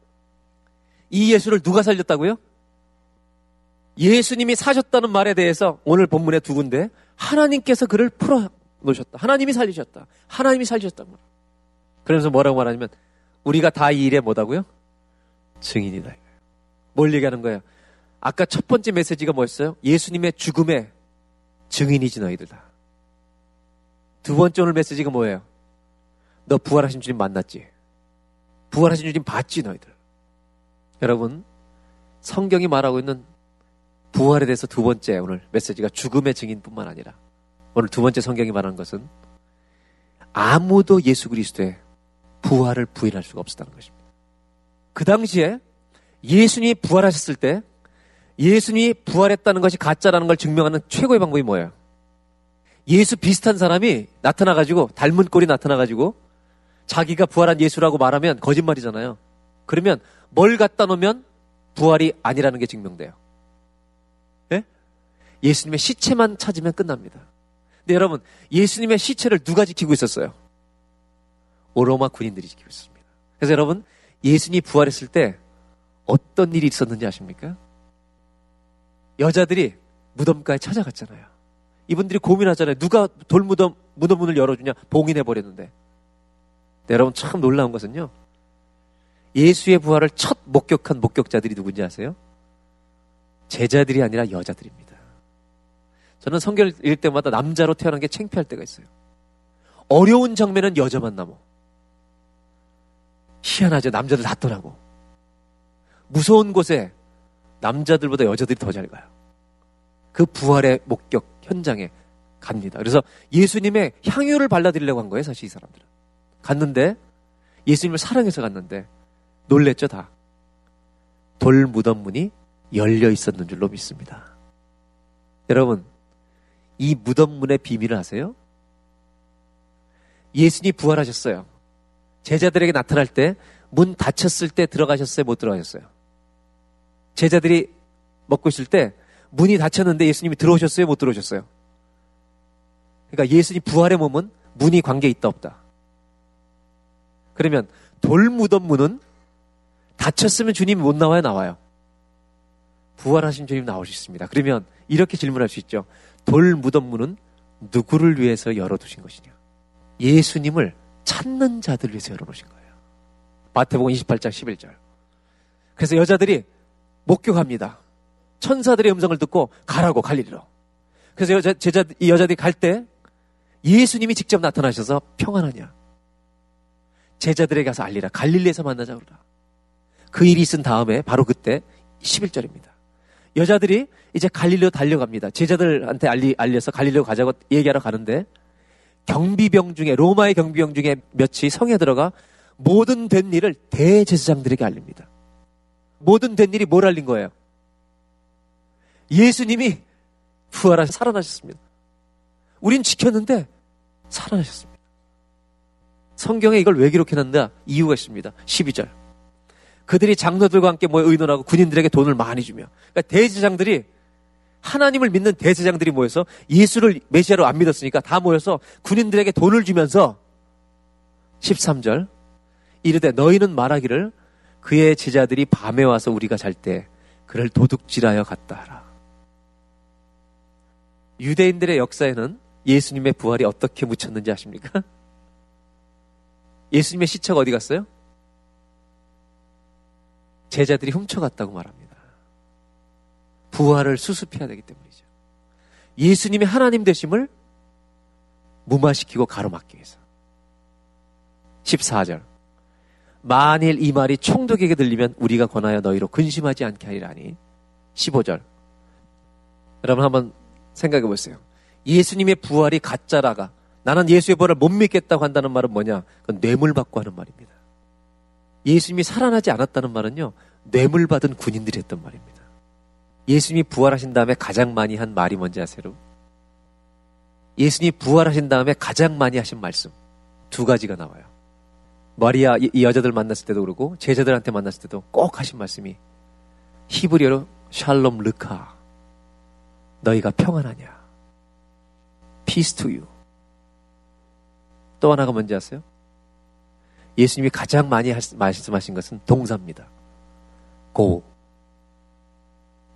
이 예수를 누가 살렸다고요? 예수님이 사셨다는 말에 대해서 오늘 본문에 두 군데 하나님께서 그를 풀어 놓으셨다. 하나님이 살리셨다. 하나님이 살리셨다. 그러면서 뭐라고 말하냐면 우리가 다 이 일에 뭐다고요? 증인이다. 뭘 얘기하는 거예요? 아까 첫 번째 메시지가 뭐였어요? 예수님의 죽음의 증인이지 너희들 다. 두 번째 오늘 메시지가 뭐예요? 너 부활하신 주님 만났지? 부활하신 주님 봤지 너희들? 여러분 성경이 말하고 있는 부활에 대해서 두 번째 오늘 메시지가 죽음의 증인뿐만 아니라 오늘 두 번째 성경이 말하는 것은 아무도 예수 그리스도의 부활을 부인할 수가 없었다는 것입니다. 그 당시에 예수님이 부활하셨을 때 예수님이 부활했다는 것이 가짜라는 걸 증명하는 최고의 방법이 뭐예요? 예수 비슷한 사람이 나타나가지고 닮은 꼴이 나타나가지고 자기가 부활한 예수라고 말하면 거짓말이잖아요. 그러면 뭘 갖다 놓으면 부활이 아니라는 게 증명돼요. 예? 예수님의 시체만 찾으면 끝납니다. 근데 여러분, 예수님의 시체를 누가 지키고 있었어요? 오로마 군인들이 지키고 있습니다. 그래서 여러분, 예수님이 부활했을 때 어떤 일이 있었는지 아십니까? 여자들이 무덤가에 찾아갔잖아요. 이분들이 고민하잖아요. 누가 돌무덤, 무덤 문을 열어주냐? 봉인해버렸는데. 여러분 참 놀라운 것은요. 예수의 부활을 첫 목격한 목격자들이 누군지 아세요? 제자들이 아니라 여자들입니다. 저는 성경을 읽을 때마다 남자로 태어난 게 창피할 때가 있어요. 어려운 장면은 여자만 남어. 희한하죠. 남자들 다 떠나고. 무서운 곳에 남자들보다 여자들이 더 잘 가요. 그 부활의 목격 현장에 갑니다. 그래서 예수님의 향유를 발라드리려고 한 거예요, 사실 이 사람들은. 갔는데 예수님을 사랑해서 갔는데 놀랬죠, 다. 돌 무덤 문이 열려 있었는 줄로 믿습니다. 여러분, 이 무덤 문의 비밀을 아세요? 예수님이 부활하셨어요. 제자들에게 나타날 때 문 닫혔을 때 들어가셨어요? 못 들어가셨어요? 제자들이 먹고 있을 때 문이 닫혔는데 예수님이 들어오셨어요? 못 들어오셨어요? 그러니까 예수님 부활의 몸은 문이 관계 있다 없다. 그러면 돌 무덤 문은 닫혔으면 주님이 못 나와요, 나와요? 부활하신 주님 있습니다. 그러면 이렇게 질문할 수 있죠. 돌 무덤 문은 누구를 위해서 열어두신 것이냐? 예수님을 찾는 자들을 위해서 열어놓으신 거예요. 마태복음 28장 11절. 그래서 여자들이 목격합니다. 천사들의 음성을 듣고 가라고 갈리리로. 그래서 여자, 제자, 이 여자들이 갈 때 예수님이 직접 나타나셔서 평안하냐. 제자들에게 가서 알리라. 갈릴리에서 만나자 그러라. 그 일이 있은 다음에 바로 그때 11절입니다. 여자들이 이제 갈릴리로 달려갑니다. 제자들한테 알리, 알려서 갈릴리로 가자고 얘기하러 가는데 경비병 중에 로마의 경비병 중에 몇이 성에 들어가 모든 된 일을 대제사장들에게 알립니다. 모든 된 일이 뭘 알린 거예요? 예수님이 부활하셔 살아나셨습니다. 우린 지켰는데 살아나셨습니다. 성경에 이걸 왜 기록해놨나 이유가 있습니다. 12절. 그들이 장로들과 함께 모여 의논하고 군인들에게 돈을 많이 주며 그러니까 대제장들이 하나님을 믿는 대제장들이 모여서 예수를 메시아로 안 믿었으니까 다 모여서 군인들에게 돈을 주면서 13절 이르되 너희는 말하기를 그의 제자들이 밤에 와서 우리가 잘 때 그를 도둑질하여 갔다 하라. 유대인들의 역사에는 예수님의 부활이 어떻게 묻혔는지 아십니까? 예수님의 시체가 어디 갔어요? 제자들이 훔쳐갔다고 말합니다. 부활을 수습해야 되기 때문이죠. 예수님의 하나님 되심을 무마시키고 가로막기 위해서. 14절. 만일 이 말이 총독에게 들리면 우리가 권하여 너희로 근심하지 않게 하리라니. 15절. 여러분 한번 생각해 보세요. 예수님의 부활이 가짜라가 나는 예수의 부활을 못 믿겠다고 한다는 말은 뭐냐? 그건 뇌물 받고 하는 말입니다. 예수님이 살아나지 않았다는 말은요. 뇌물 받은 군인들이 했던 말입니다. 예수님이 부활하신 다음에 가장 많이 한 말이 뭔지 아세요? 예수님이 부활하신 다음에 가장 많이 하신 말씀 두 가지가 나와요. 마리아 이 여자들 만났을 때도 그러고 제자들한테 만났을 때도 꼭 하신 말씀이 히브리어로 샬롬 르카 너희가 평안하냐 Peace to you 또 하나가 뭔지 아세요? 예수님이 가장 많이 말씀하신 것은 동사입니다. 고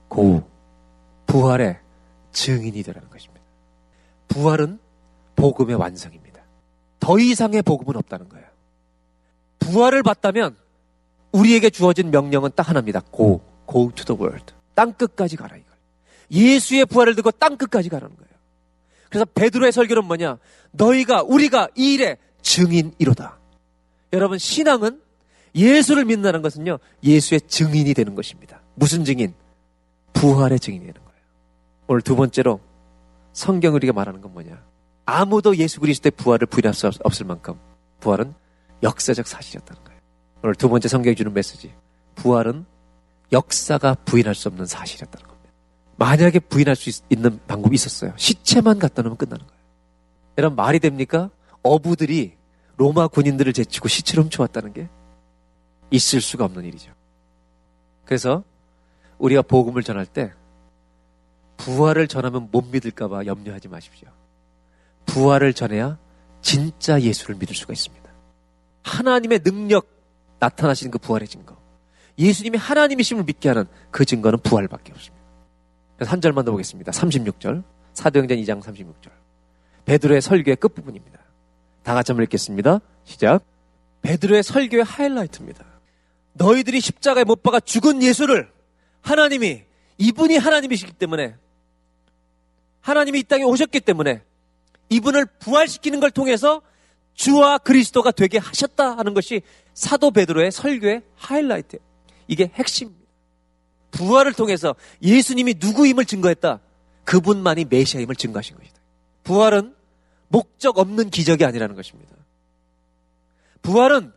고 부활의 증인이 되라는 것입니다. 부활은 복음의 완성입니다. 더 이상의 복음은 없다는 거예요. 부활을 받다면 우리에게 주어진 명령은 딱 하나입니다. Go, go to the world. 땅 끝까지 가라 이걸. 예수의 부활을 듣고 땅 끝까지 가라는 거예요. 그래서 베드로의 설교는 뭐냐? 너희가 우리가 이 일의 증인이로다. 여러분 신앙은 예수를 믿는다는 것은요. 예수의 증인이 되는 것입니다. 무슨 증인? 부활의 증인이 되는 거예요. 오늘 두 번째로 성경 우리가 말하는 건 뭐냐? 아무도 예수 그리스도의 부활을 부인할 수 없을 만큼 부활은 역사적 사실이었다는 거예요. 오늘 두 번째 성경이 주는 메시지. 부활은 역사가 부인할 수 없는 사실이었다는 겁니다. 만약에 부인할 수 있, 는 방법이 있었어요. 시체만 갖다 놓으면 끝나는 거예요. 여러분 말이 됩니까? 어부들이 로마 군인들을 제치고 시체를 훔쳐왔다는 게 있을 수가 없는 일이죠. 그래서 우리가 복음을 전할 때 부활을 전하면 못 믿을까봐 염려하지 마십시오. 부활을 전해야 진짜 예수를 믿을 수가 있습니다. 하나님의 능력 나타나시는 그 부활의 증거. 예수님이 하나님이심을 믿게 하는 그 증거는 부활밖에 없습니다. 그래서 한 절만 더 보겠습니다. 36절. 사도행전 2장 36절. 베드로의 설교의 끝부분입니다. 다 같이 한번 읽겠습니다. 시작. 베드로의 설교의 하이라이트입니다. 너희들이 십자가에 못 박아 죽은 예수를 하나님이 이분이 하나님이시기 때문에 하나님이 이 땅에 오셨기 때문에 이분을 부활시키는 걸 통해서 주와 그리스도가 되게 하셨다 하는 것이 사도 베드로의 설교의 하이라이트. 이게 핵심입니다. 부활을 통해서 예수님이 누구임을 증거했다. 그분만이 메시아임을 증거하신 것이다. 부활은 목적 없는 기적이 아니라는 것입니다. 부활은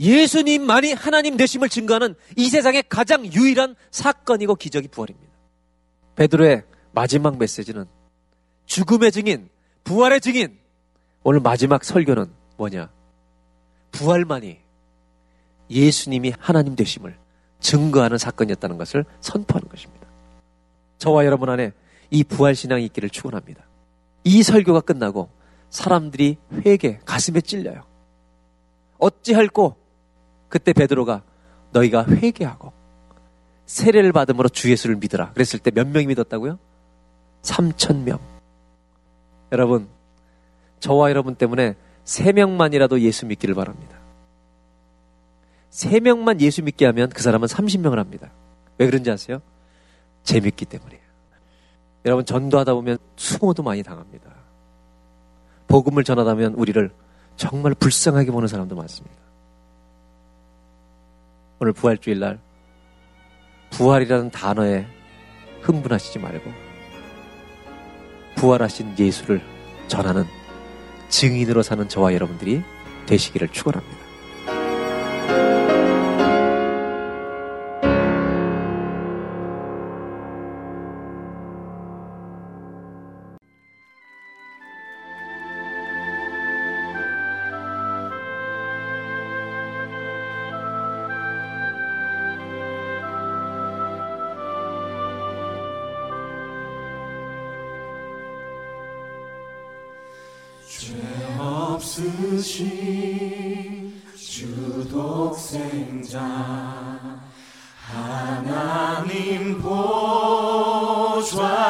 예수님만이 하나님 되심을 증거하는 이 세상의 가장 유일한 사건이고 기적이 부활입니다. 베드로의 마지막 메시지는 죽음의 증인, 부활의 증인. 오늘 마지막 설교는 뭐냐? 부활만이 예수님이 하나님 되심을 증거하는 사건이었다는 것을 선포하는 것입니다. 저와 여러분 안에 이 부활 신앙이 있기를 축원합니다. 이 설교가 끝나고 사람들이 회개 가슴에 찔려요. 어찌할꼬 그때 베드로가 너희가 회개하고 세례를 받음으로 주 예수를 믿으라. 그랬을 때 몇 명이 믿었다고요? 3천 명. 여러분, 저와 여러분 때문에 3명만이라도 예수 믿기를 바랍니다. 3명만 예수 믿게 하면 그 사람은 30명을 합니다. 왜 그런지 아세요? 재밌기 때문이에요. 여러분, 전도하다 보면 수모도 많이 당합니다. 복음을 전하다 보면 우리를 정말 불쌍하게 보는 사람도 많습니다. 오늘 부활주일 날 부활이라는 단어에 흥분하시지 말고 부활하신 예수를 전하는 증인으로 사는 저와 여러분들이 되시기를 축원합니다. twice.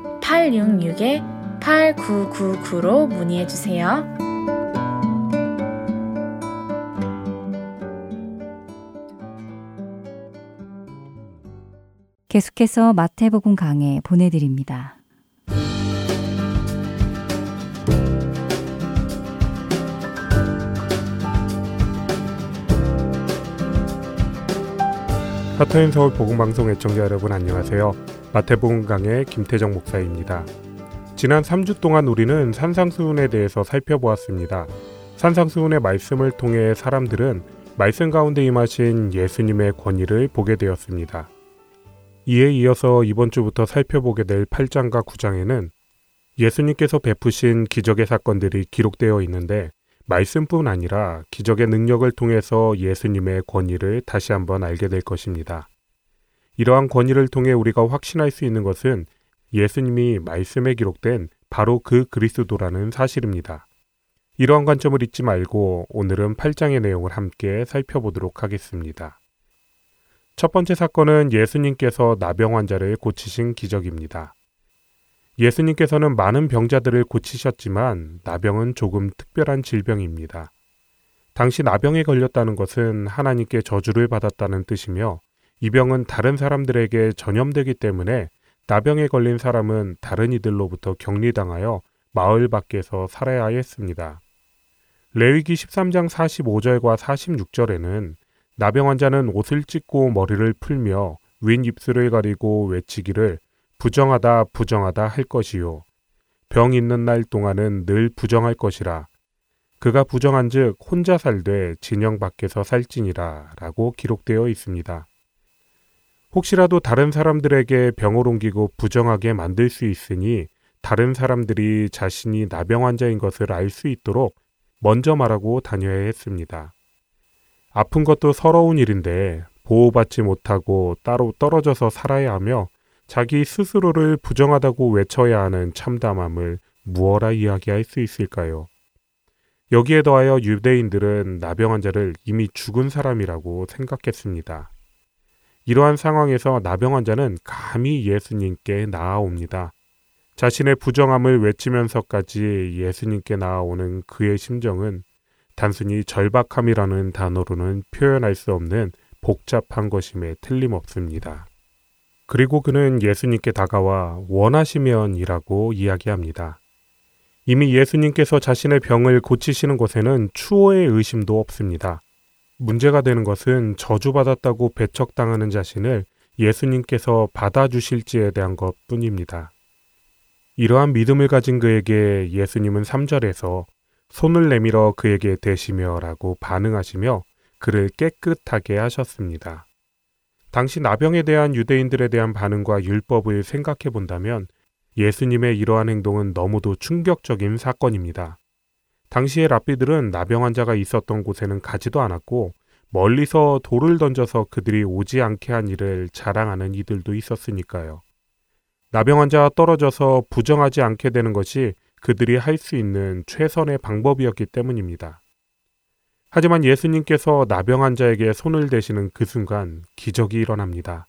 602-866-8999로 문의해 주세요. 계속해서 마태복음 강해 보내드립니다. 사토인 서울 복음방송 애청자 여러분 안녕하세요. 마태복음 강의 김태정 목사입니다. 지난 3주 동안 우리는 산상수훈에 대해서 살펴보았습니다. 산상수훈의 말씀을 통해 사람들은 말씀 가운데 임하신 예수님의 권위를 보게 되었습니다. 이에 이어서 이번 주부터 살펴보게 될 8장과 9장에는 예수님께서 베푸신 기적의 사건들이 기록되어 있는데 말씀뿐 아니라 기적의 능력을 통해서 예수님의 권위를 다시 한번 알게 될 것입니다. 이러한 권위를 통해 우리가 확신할 수 있는 것은 예수님이 말씀에 기록된 바로 그 그리스도라는 사실입니다. 이러한 관점을 잊지 말고 오늘은 8장의 내용을 함께 살펴보도록 하겠습니다. 첫 번째 사건은 예수님께서 나병 환자를 고치신 기적입니다. 예수님께서는 많은 병자들을 고치셨지만 나병은 조금 특별한 질병입니다. 당시 나병에 걸렸다는 것은 하나님께 저주를 받았다는 뜻이며 이 병은 다른 사람들에게 전염되기 때문에 나병에 걸린 사람은 다른 이들로부터 격리당하여 마을 밖에서 살아야 했습니다. 레위기 13장 45절과 46절에는 나병 환자는 옷을 찢고 머리를 풀며 윈 입술을 가리고 외치기를 부정하다 부정하다 할 것이요. 병 있는 날 동안은 늘 부정할 것이라. 그가 부정한즉 혼자 살되 진영 밖에서 살지니라 라고 기록되어 있습니다. 혹시라도 다른 사람들에게 병을 옮기고 부정하게 만들 수 있으니 다른 사람들이 자신이 나병 환자인 것을 알 수 있도록 먼저 말하고 다녀야 했습니다. 아픈 것도 서러운 일인데 보호받지 못하고 따로 떨어져서 살아야 하며 자기 스스로를 부정하다고 외쳐야 하는 참담함을 무어라 이야기할 수 있을까요? 여기에 더하여 유대인들은 나병 환자를 이미 죽은 사람이라고 생각했습니다. 이러한 상황에서 나병 환자는 감히 예수님께 나아옵니다. 자신의 부정함을 외치면서까지 예수님께 나아오는 그의 심정은 단순히 절박함이라는 단어로는 표현할 수 없는 복잡한 것임에 틀림없습니다. 그리고 그는 예수님께 다가와 원하시면이라고 이야기합니다. 이미 예수님께서 자신의 병을 고치시는 곳에는 추호의 의심도 없습니다. 문제가 되는 것은 저주받았다고 배척당하는 자신을 예수님께서 받아주실지에 대한 것 뿐입니다. 이러한 믿음을 가진 그에게 예수님은 3절에서 손을 내밀어 그에게 대시며 라고 반응하시며 그를 깨끗하게 하셨습니다. 당시 나병에 대한 유대인들에 대한 반응과 율법을 생각해 본다면 예수님의 이러한 행동은 너무도 충격적인 사건입니다. 당시의 랍비들은 나병 환자가 있었던 곳에는 가지도 않았고 멀리서 돌을 던져서 그들이 오지 않게 한 일을 자랑하는 이들도 있었으니까요. 나병 환자와 떨어져서 부정하지 않게 되는 것이 그들이 할 수 있는 최선의 방법이었기 때문입니다. 하지만 예수님께서 나병 환자에게 손을 대시는 그 순간 기적이 일어납니다.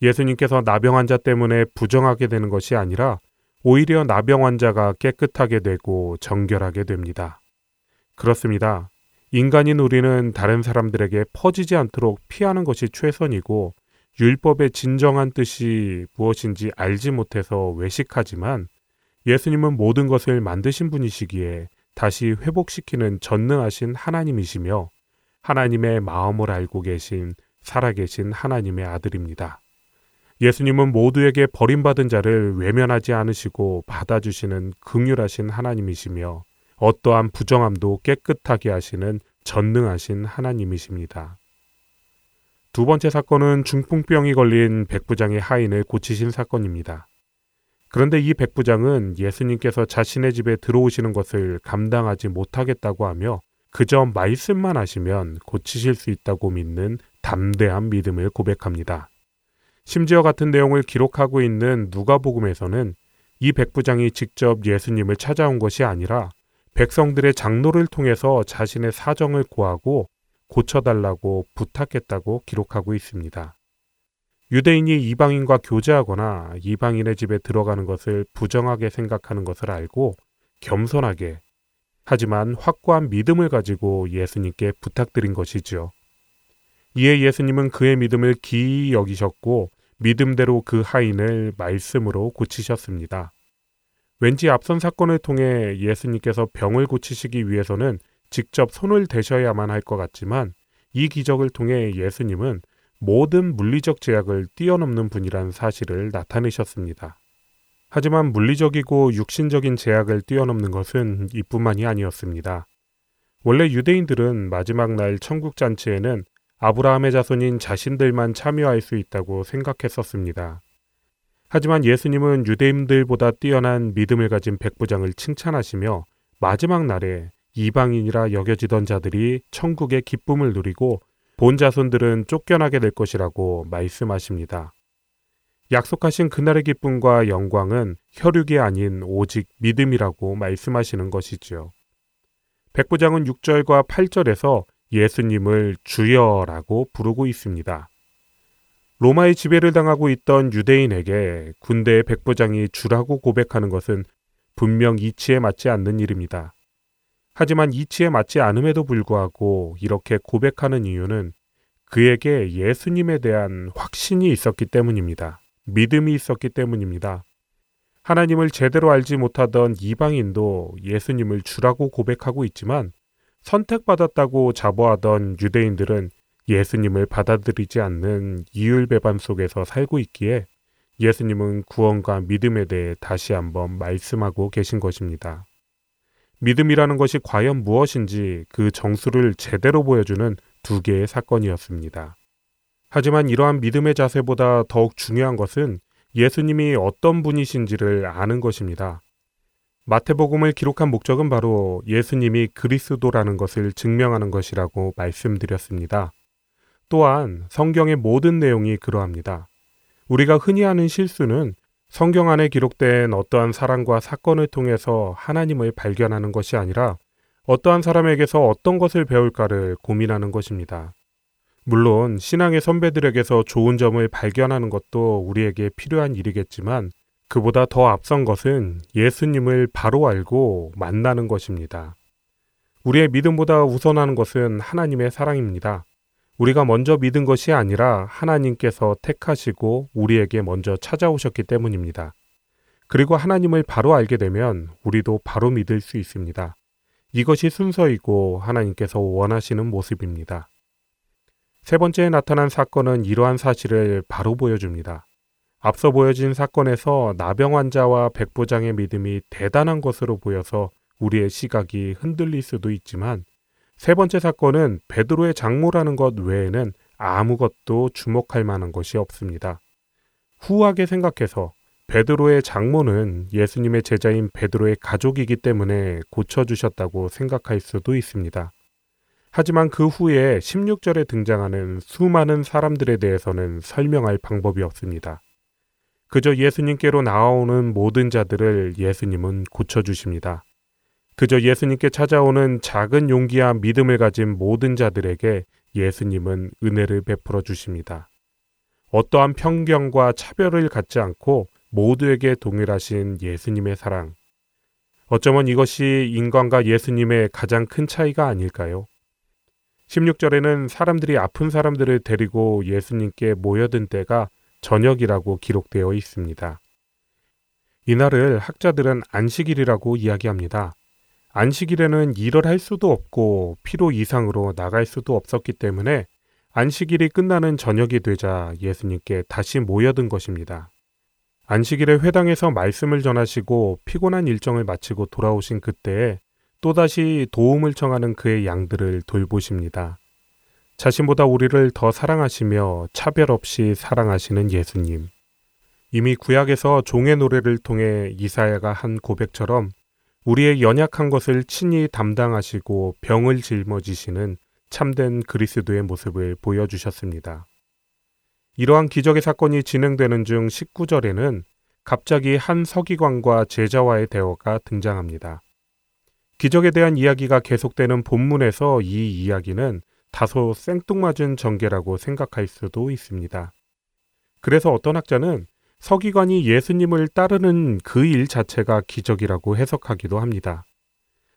예수님께서 나병 환자 때문에 부정하게 되는 것이 아니라 오히려 나병 환자가 깨끗하게 되고 정결하게 됩니다. 그렇습니다. 인간인 우리는 다른 사람들에게 퍼지지 않도록 피하는 것이 최선이고 율법의 진정한 뜻이 무엇인지 알지 못해서 외식하지만 예수님은 모든 것을 만드신 분이시기에 다시 회복시키는 전능하신 하나님이시며 하나님의 마음을 알고 계신 살아계신 하나님의 아들입니다. 예수님은 모두에게 버림받은 자를 외면하지 않으시고 받아주시는 극률하신 하나님이시며 어떠한 부정함도 깨끗하게 하시는 전능하신 하나님이십니다. 두 번째 사건은 중풍병이 걸린 백부장의 하인을 고치신 사건입니다. 그런데 이 백부장은 예수님께서 자신의 집에 들어오시는 것을 감당하지 못하겠다고 하며 그저 말씀만 하시면 고치실 수 있다고 믿는 담대한 믿음을 고백합니다. 심지어 같은 내용을 기록하고 있는 누가복음에서는 이 백부장이 직접 예수님을 찾아온 것이 아니라 백성들의 장로를 통해서 자신의 사정을 고하고 고쳐달라고 부탁했다고 기록하고 있습니다. 유대인이 이방인과 교제하거나 이방인의 집에 들어가는 것을 부정하게 생각하는 것을 알고 겸손하게 하지만 확고한 믿음을 가지고 예수님께 부탁드린 것이지요. 이에 예수님은 그의 믿음을 기이 여기셨고 믿음대로 그 하인을 말씀으로 고치셨습니다. 왠지 앞선 사건을 통해 예수님께서 병을 고치시기 위해서는 직접 손을 대셔야만 할 것 같지만 이 기적을 통해 예수님은 모든 물리적 제약을 뛰어넘는 분이란 사실을 나타내셨습니다. 하지만 물리적이고 육신적인 제약을 뛰어넘는 것은 이뿐만이 아니었습니다. 원래 유대인들은 마지막 날 천국 잔치에는 아브라함의 자손인 자신들만 참여할 수 있다고 생각했었습니다. 하지만 예수님은 유대인들보다 뛰어난 믿음을 가진 백부장을 칭찬하시며 마지막 날에 이방인이라 여겨지던 자들이 천국의 기쁨을 누리고 본 자손들은 쫓겨나게 될 것이라고 말씀하십니다. 약속하신 그날의 기쁨과 영광은 혈육이 아닌 오직 믿음이라고 말씀하시는 것이지요. 백부장은 6절과 8절에서 예수님을 주여라고 부르고 있습니다. 로마의 지배를 당하고 있던 유대인에게 군대의 백부장이 주라고 고백하는 것은 분명 이치에 맞지 않는 일입니다. 하지만 이치에 맞지 않음에도 불구하고 이렇게 고백하는 이유는 그에게 예수님에 대한 확신이 있었기 때문입니다. 믿음이 있었기 때문입니다. 하나님을 제대로 알지 못하던 이방인도 예수님을 주라고 고백하고 있지만 선택받았다고 자부하던 유대인들은 예수님을 받아들이지 않는 이율배반 속에서 살고 있기에 예수님은 구원과 믿음에 대해 다시 한번 말씀하고 계신 것입니다. 믿음이라는 것이 과연 무엇인지 그 정수를 제대로 보여주는 두 개의 사건이었습니다. 하지만 이러한 믿음의 자세보다 더욱 중요한 것은 예수님이 어떤 분이신지를 아는 것입니다. 마태복음을 기록한 목적은 바로 예수님이 그리스도라는 것을 증명하는 것이라고 말씀드렸습니다. 또한 성경의 모든 내용이 그러합니다. 우리가 흔히 하는 실수는 성경 안에 기록된 어떠한 사랑과 사건을 통해서 하나님을 발견하는 것이 아니라 어떠한 사람에게서 어떤 것을 배울까를 고민하는 것입니다. 물론 신앙의 선배들에게서 좋은 점을 발견하는 것도 우리에게 필요한 일이겠지만 그보다 더 앞선 것은 예수님을 바로 알고 만나는 것입니다. 우리의 믿음보다 우선하는 것은 하나님의 사랑입니다. 우리가 먼저 믿은 것이 아니라 하나님께서 택하시고 우리에게 먼저 찾아오셨기 때문입니다. 그리고 하나님을 바로 알게 되면 우리도 바로 믿을 수 있습니다. 이것이 순서이고 하나님께서 원하시는 모습입니다. 세 번째에 나타난 사건은 이러한 사실을 바로 보여줍니다. 앞서 보여진 사건에서 나병 환자와 백부장의 믿음이 대단한 것으로 보여서 우리의 시각이 흔들릴 수도 있지만 세 번째 사건은 베드로의 장모라는 것 외에는 아무것도 주목할 만한 것이 없습니다. 후하게 생각해서 베드로의 장모는 예수님의 제자인 베드로의 가족이기 때문에 고쳐주셨다고 생각할 수도 있습니다. 하지만 그 후에 16절에 등장하는 수많은 사람들에 대해서는 설명할 방법이 없습니다. 그저 예수님께로 나아오는 모든 자들을 예수님은 고쳐주십니다. 그저 예수님께 찾아오는 작은 용기와 믿음을 가진 모든 자들에게 예수님은 은혜를 베풀어 주십니다. 어떠한 편견과 차별을 갖지 않고 모두에게 동일하신 예수님의 사랑. 어쩌면 이것이 인간과 예수님의 가장 큰 차이가 아닐까요? 16절에는 사람들이 아픈 사람들을 데리고 예수님께 모여든 때가 저녁이라고 기록되어 있습니다. 이날을 학자들은 안식일이라고 이야기합니다. 안식일에는 일을 할 수도 없고 피로 이상으로 나갈 수도 없었기 때문에 안식일이 끝나는 저녁이 되자 예수님께 다시 모여든 것입니다. 안식일에 회당에서 말씀을 전하시고 피곤한 일정을 마치고 돌아오신 그때에 또다시 도움을 청하는 그의 양들을 돌보십니다. 자신보다 우리를 더 사랑하시며 차별 없이 사랑하시는 예수님. 이미 구약에서 종의 노래를 통해 이사야가 한 고백처럼 우리의 연약한 것을 친히 담당하시고 병을 짊어지시는 참된 그리스도의 모습을 보여주셨습니다. 이러한 기적의 사건이 진행되는 중 19절에는 갑자기 한 서기관과 제자와의 대화가 등장합니다. 기적에 대한 이야기가 계속되는 본문에서 이 이야기는 다소 생뚱맞은 전개라고 생각할 수도 있습니다. 그래서 어떤 학자는 서기관이 예수님을 따르는 그 일 자체가 기적이라고 해석하기도 합니다.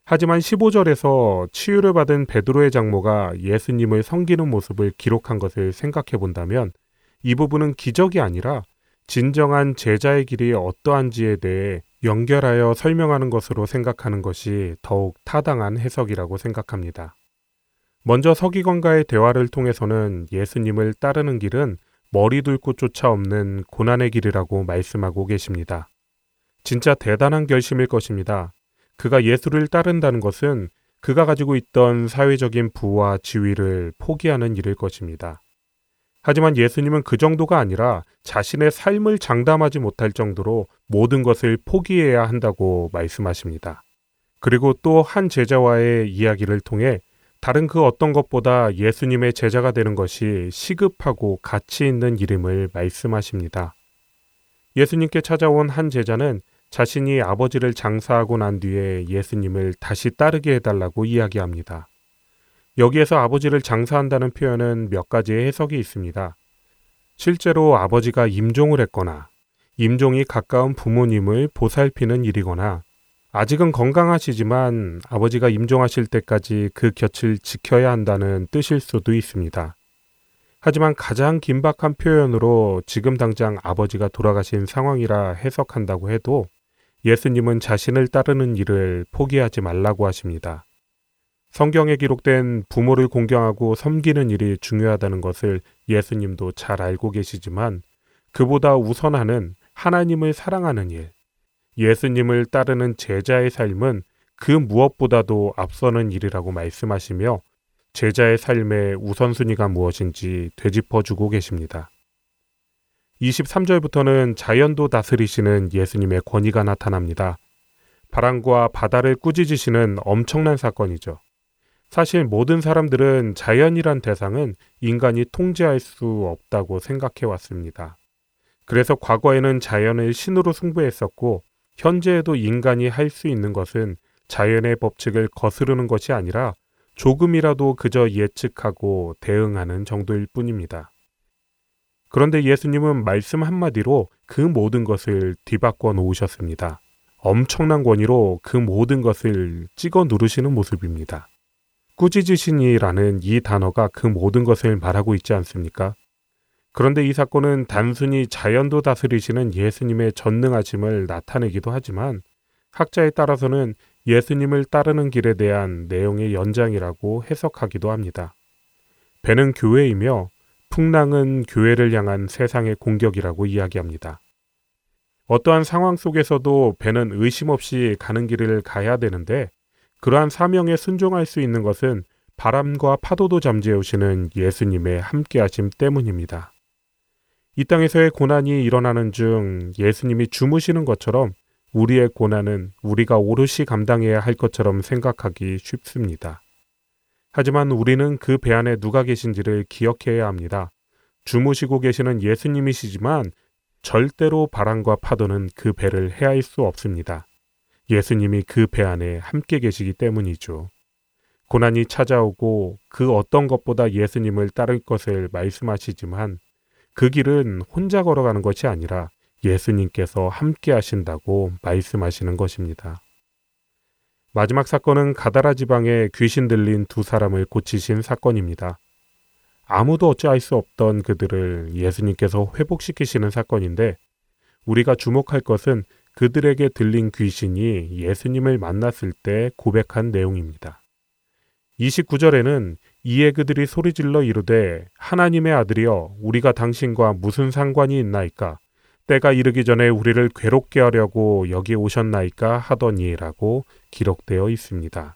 하지만 15절에서 치유를 받은 베드로의 장모가 예수님을 섬기는 모습을 기록한 것을 생각해 본다면 이 부분은 기적이 아니라 진정한 제자의 길이 어떠한지에 대해 연결하여 설명하는 것으로 생각하는 것이 더욱 타당한 해석이라고 생각합니다. 먼저 서기관과의 대화를 통해서는 예수님을 따르는 길은 머리 둘 곳조차 없는 고난의 길이라고 말씀하고 계십니다. 진짜 대단한 결심일 것입니다. 그가 예수를 따른다는 것은 그가 가지고 있던 사회적인 부와 지위를 포기하는 일일 것입니다. 하지만 예수님은 그 정도가 아니라 자신의 삶을 장담하지 못할 정도로 모든 것을 포기해야 한다고 말씀하십니다. 그리고 또 한 제자와의 이야기를 통해 다른 그 어떤 것보다 예수님의 제자가 되는 것이 시급하고 가치 있는 일임을 말씀하십니다. 예수님께 찾아온 한 제자는 자신이 아버지를 장사하고 난 뒤에 예수님을 다시 따르게 해달라고 이야기합니다. 여기에서 아버지를 장사한다는 표현은 몇 가지의 해석이 있습니다. 실제로 아버지가 임종을 했거나 임종이 가까운 부모님을 보살피는 일이거나 아직은 건강하시지만 아버지가 임종하실 때까지 그 곁을 지켜야 한다는 뜻일 수도 있습니다. 하지만 가장 긴박한 표현으로 지금 당장 아버지가 돌아가신 상황이라 해석한다고 해도 예수님은 자신을 따르는 일을 포기하지 말라고 하십니다. 성경에 기록된 부모를 공경하고 섬기는 일이 중요하다는 것을 예수님도 잘 알고 계시지만 그보다 우선하는 하나님을 사랑하는 일, 예수님을 따르는 제자의 삶은 그 무엇보다도 앞서는 일이라고 말씀하시며 제자의 삶의 우선순위가 무엇인지 되짚어주고 계십니다. 23절부터는 자연도 다스리시는 예수님의 권위가 나타납니다. 바람과 바다를 꾸짖으시는 엄청난 사건이죠. 사실 모든 사람들은 자연이란 대상은 인간이 통제할 수 없다고 생각해 왔습니다. 그래서 과거에는 자연을 신으로 승부했었고 현재에도 인간이 할 수 있는 것은 자연의 법칙을 거스르는 것이 아니라 조금이라도 그저 예측하고 대응하는 정도일 뿐입니다. 그런데 예수님은 말씀 한마디로 그 모든 것을 뒤바꿔 놓으셨습니다. 엄청난 권위로 그 모든 것을 찍어 누르시는 모습입니다. 꾸짖으시니라는 이 단어가 그 모든 것을 말하고 있지 않습니까? 그런데 이 사건은 단순히 자연도 다스리시는 예수님의 전능하심을 나타내기도 하지만 학자에 따라서는 예수님을 따르는 길에 대한 내용의 연장이라고 해석하기도 합니다. 배는 교회이며 풍랑은 교회를 향한 세상의 공격이라고 이야기합니다. 어떠한 상황 속에서도 배는 의심 없이 가는 길을 가야 되는데 그러한 사명에 순종할 수 있는 것은 바람과 파도도 잠재우시는 예수님의 함께하심 때문입니다. 이 땅에서의 고난이 일어나는 중 예수님이 주무시는 것처럼 우리의 고난은 우리가 오롯이 감당해야 할 것처럼 생각하기 쉽습니다. 하지만 우리는 그 배 안에 누가 계신지를 기억해야 합니다. 주무시고 계시는 예수님이시지만 절대로 바람과 파도는 그 배를 헤아릴 수 없습니다. 예수님이 그 배 안에 함께 계시기 때문이죠. 고난이 찾아오고 그 어떤 것보다 예수님을 따를 것을 말씀하시지만 그 길은 혼자 걸어가는 것이 아니라 예수님께서 함께 하신다고 말씀하시는 것입니다. 마지막 사건은 가다라 지방에 귀신 들린 두 사람을 고치신 사건입니다. 아무도 어찌할 수 없던 그들을 예수님께서 회복시키시는 사건인데 우리가 주목할 것은 그들에게 들린 귀신이 예수님을 만났을 때 고백한 내용입니다. 29절에는 이에 그들이 소리질러 이르되 하나님의 아들이여 우리가 당신과 무슨 상관이 있나이까 때가 이르기 전에 우리를 괴롭게 하려고 여기 오셨나이까 하더니라고 기록되어 있습니다.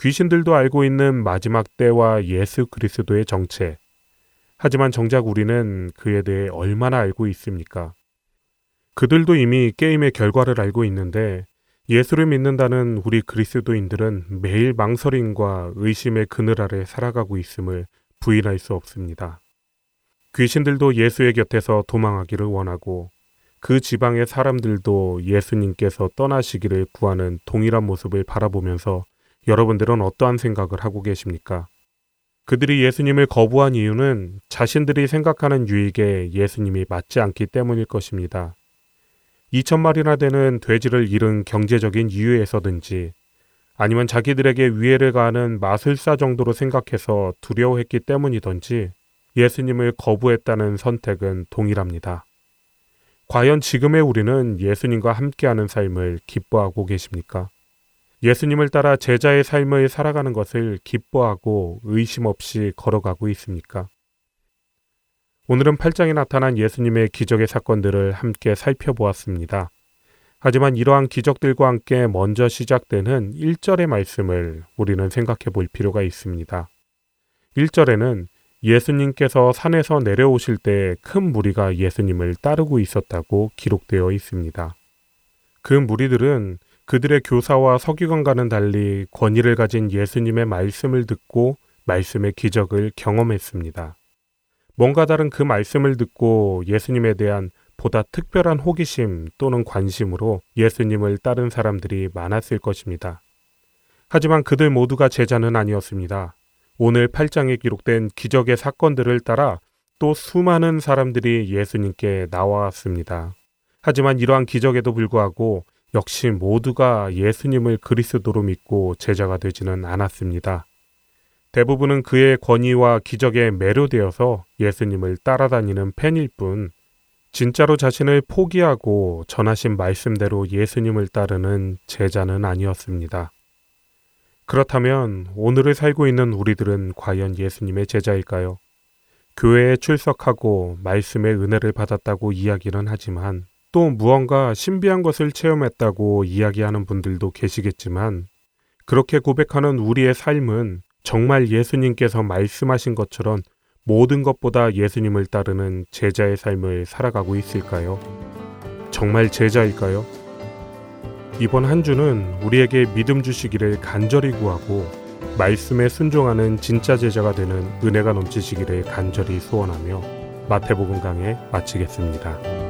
귀신들도 알고 있는 마지막 때와 예수 그리스도의 정체. 하지만 정작 우리는 그에 대해 얼마나 알고 있습니까? 그들도 이미 게임의 결과를 알고 있는데 예수를 믿는다는 우리 그리스도인들은 매일 망설임과 의심의 그늘 아래 살아가고 있음을 부인할 수 없습니다. 귀신들도 예수의 곁에서 도망하기를 원하고 그 지방의 사람들도 예수님께서 떠나시기를 구하는 동일한 모습을 바라보면서 여러분들은 어떠한 생각을 하고 계십니까? 그들이 예수님을 거부한 이유는 자신들이 생각하는 유익에 예수님이 맞지 않기 때문일 것입니다. 2천마리나 되는 돼지를 잃은 경제적인 이유에서든지 아니면 자기들에게 위해를 가하는 마술사 정도로 생각해서 두려워했기 때문이던지 예수님을 거부했다는 선택은 동일합니다. 과연 지금의 우리는 예수님과 함께하는 삶을 기뻐하고 계십니까? 예수님을 따라 제자의 삶을 살아가는 것을 기뻐하고 의심 없이 걸어가고 있습니까? 오늘은 8장에 나타난 예수님의 기적의 사건들을 함께 살펴보았습니다. 하지만 이러한 기적들과 함께 먼저 시작되는 1절의 말씀을 우리는 생각해 볼 필요가 있습니다. 1절에는 예수님께서 산에서 내려오실 때 큰 무리가 예수님을 따르고 있었다고 기록되어 있습니다. 그 무리들은 그들의 교사와 서기관과는 달리 권위를 가진 예수님의 말씀을 듣고 말씀의 기적을 경험했습니다. 뭔가 다른 그 말씀을 듣고 예수님에 대한 보다 특별한 호기심 또는 관심으로 예수님을 따른 사람들이 많았을 것입니다. 하지만 그들 모두가 제자는 아니었습니다. 오늘 8장에 기록된 기적의 사건들을 따라 또 수많은 사람들이 예수님께 나왔습니다. 하지만 이러한 기적에도 불구하고 역시 모두가 예수님을 그리스도로 믿고 제자가 되지는 않았습니다. 대부분은 그의 권위와 기적에 매료되어서 예수님을 따라다니는 팬일 뿐, 진짜로 자신을 포기하고 전하신 말씀대로 예수님을 따르는 제자는 아니었습니다. 그렇다면 오늘을 살고 있는 우리들은 과연 예수님의 제자일까요? 교회에 출석하고 말씀의 은혜를 받았다고 이야기는 하지만 또 무언가 신비한 것을 체험했다고 이야기하는 분들도 계시겠지만 그렇게 고백하는 우리의 삶은 정말 예수님께서 말씀하신 것처럼 모든 것보다 예수님을 따르는 제자의 삶을 살아가고 있을까요? 정말 제자일까요? 이번 한 주는 우리에게 믿음 주시기를 간절히 구하고 말씀에 순종하는 진짜 제자가 되는 은혜가 넘치시기를 간절히 소원하며 마태복음 강해 마치겠습니다.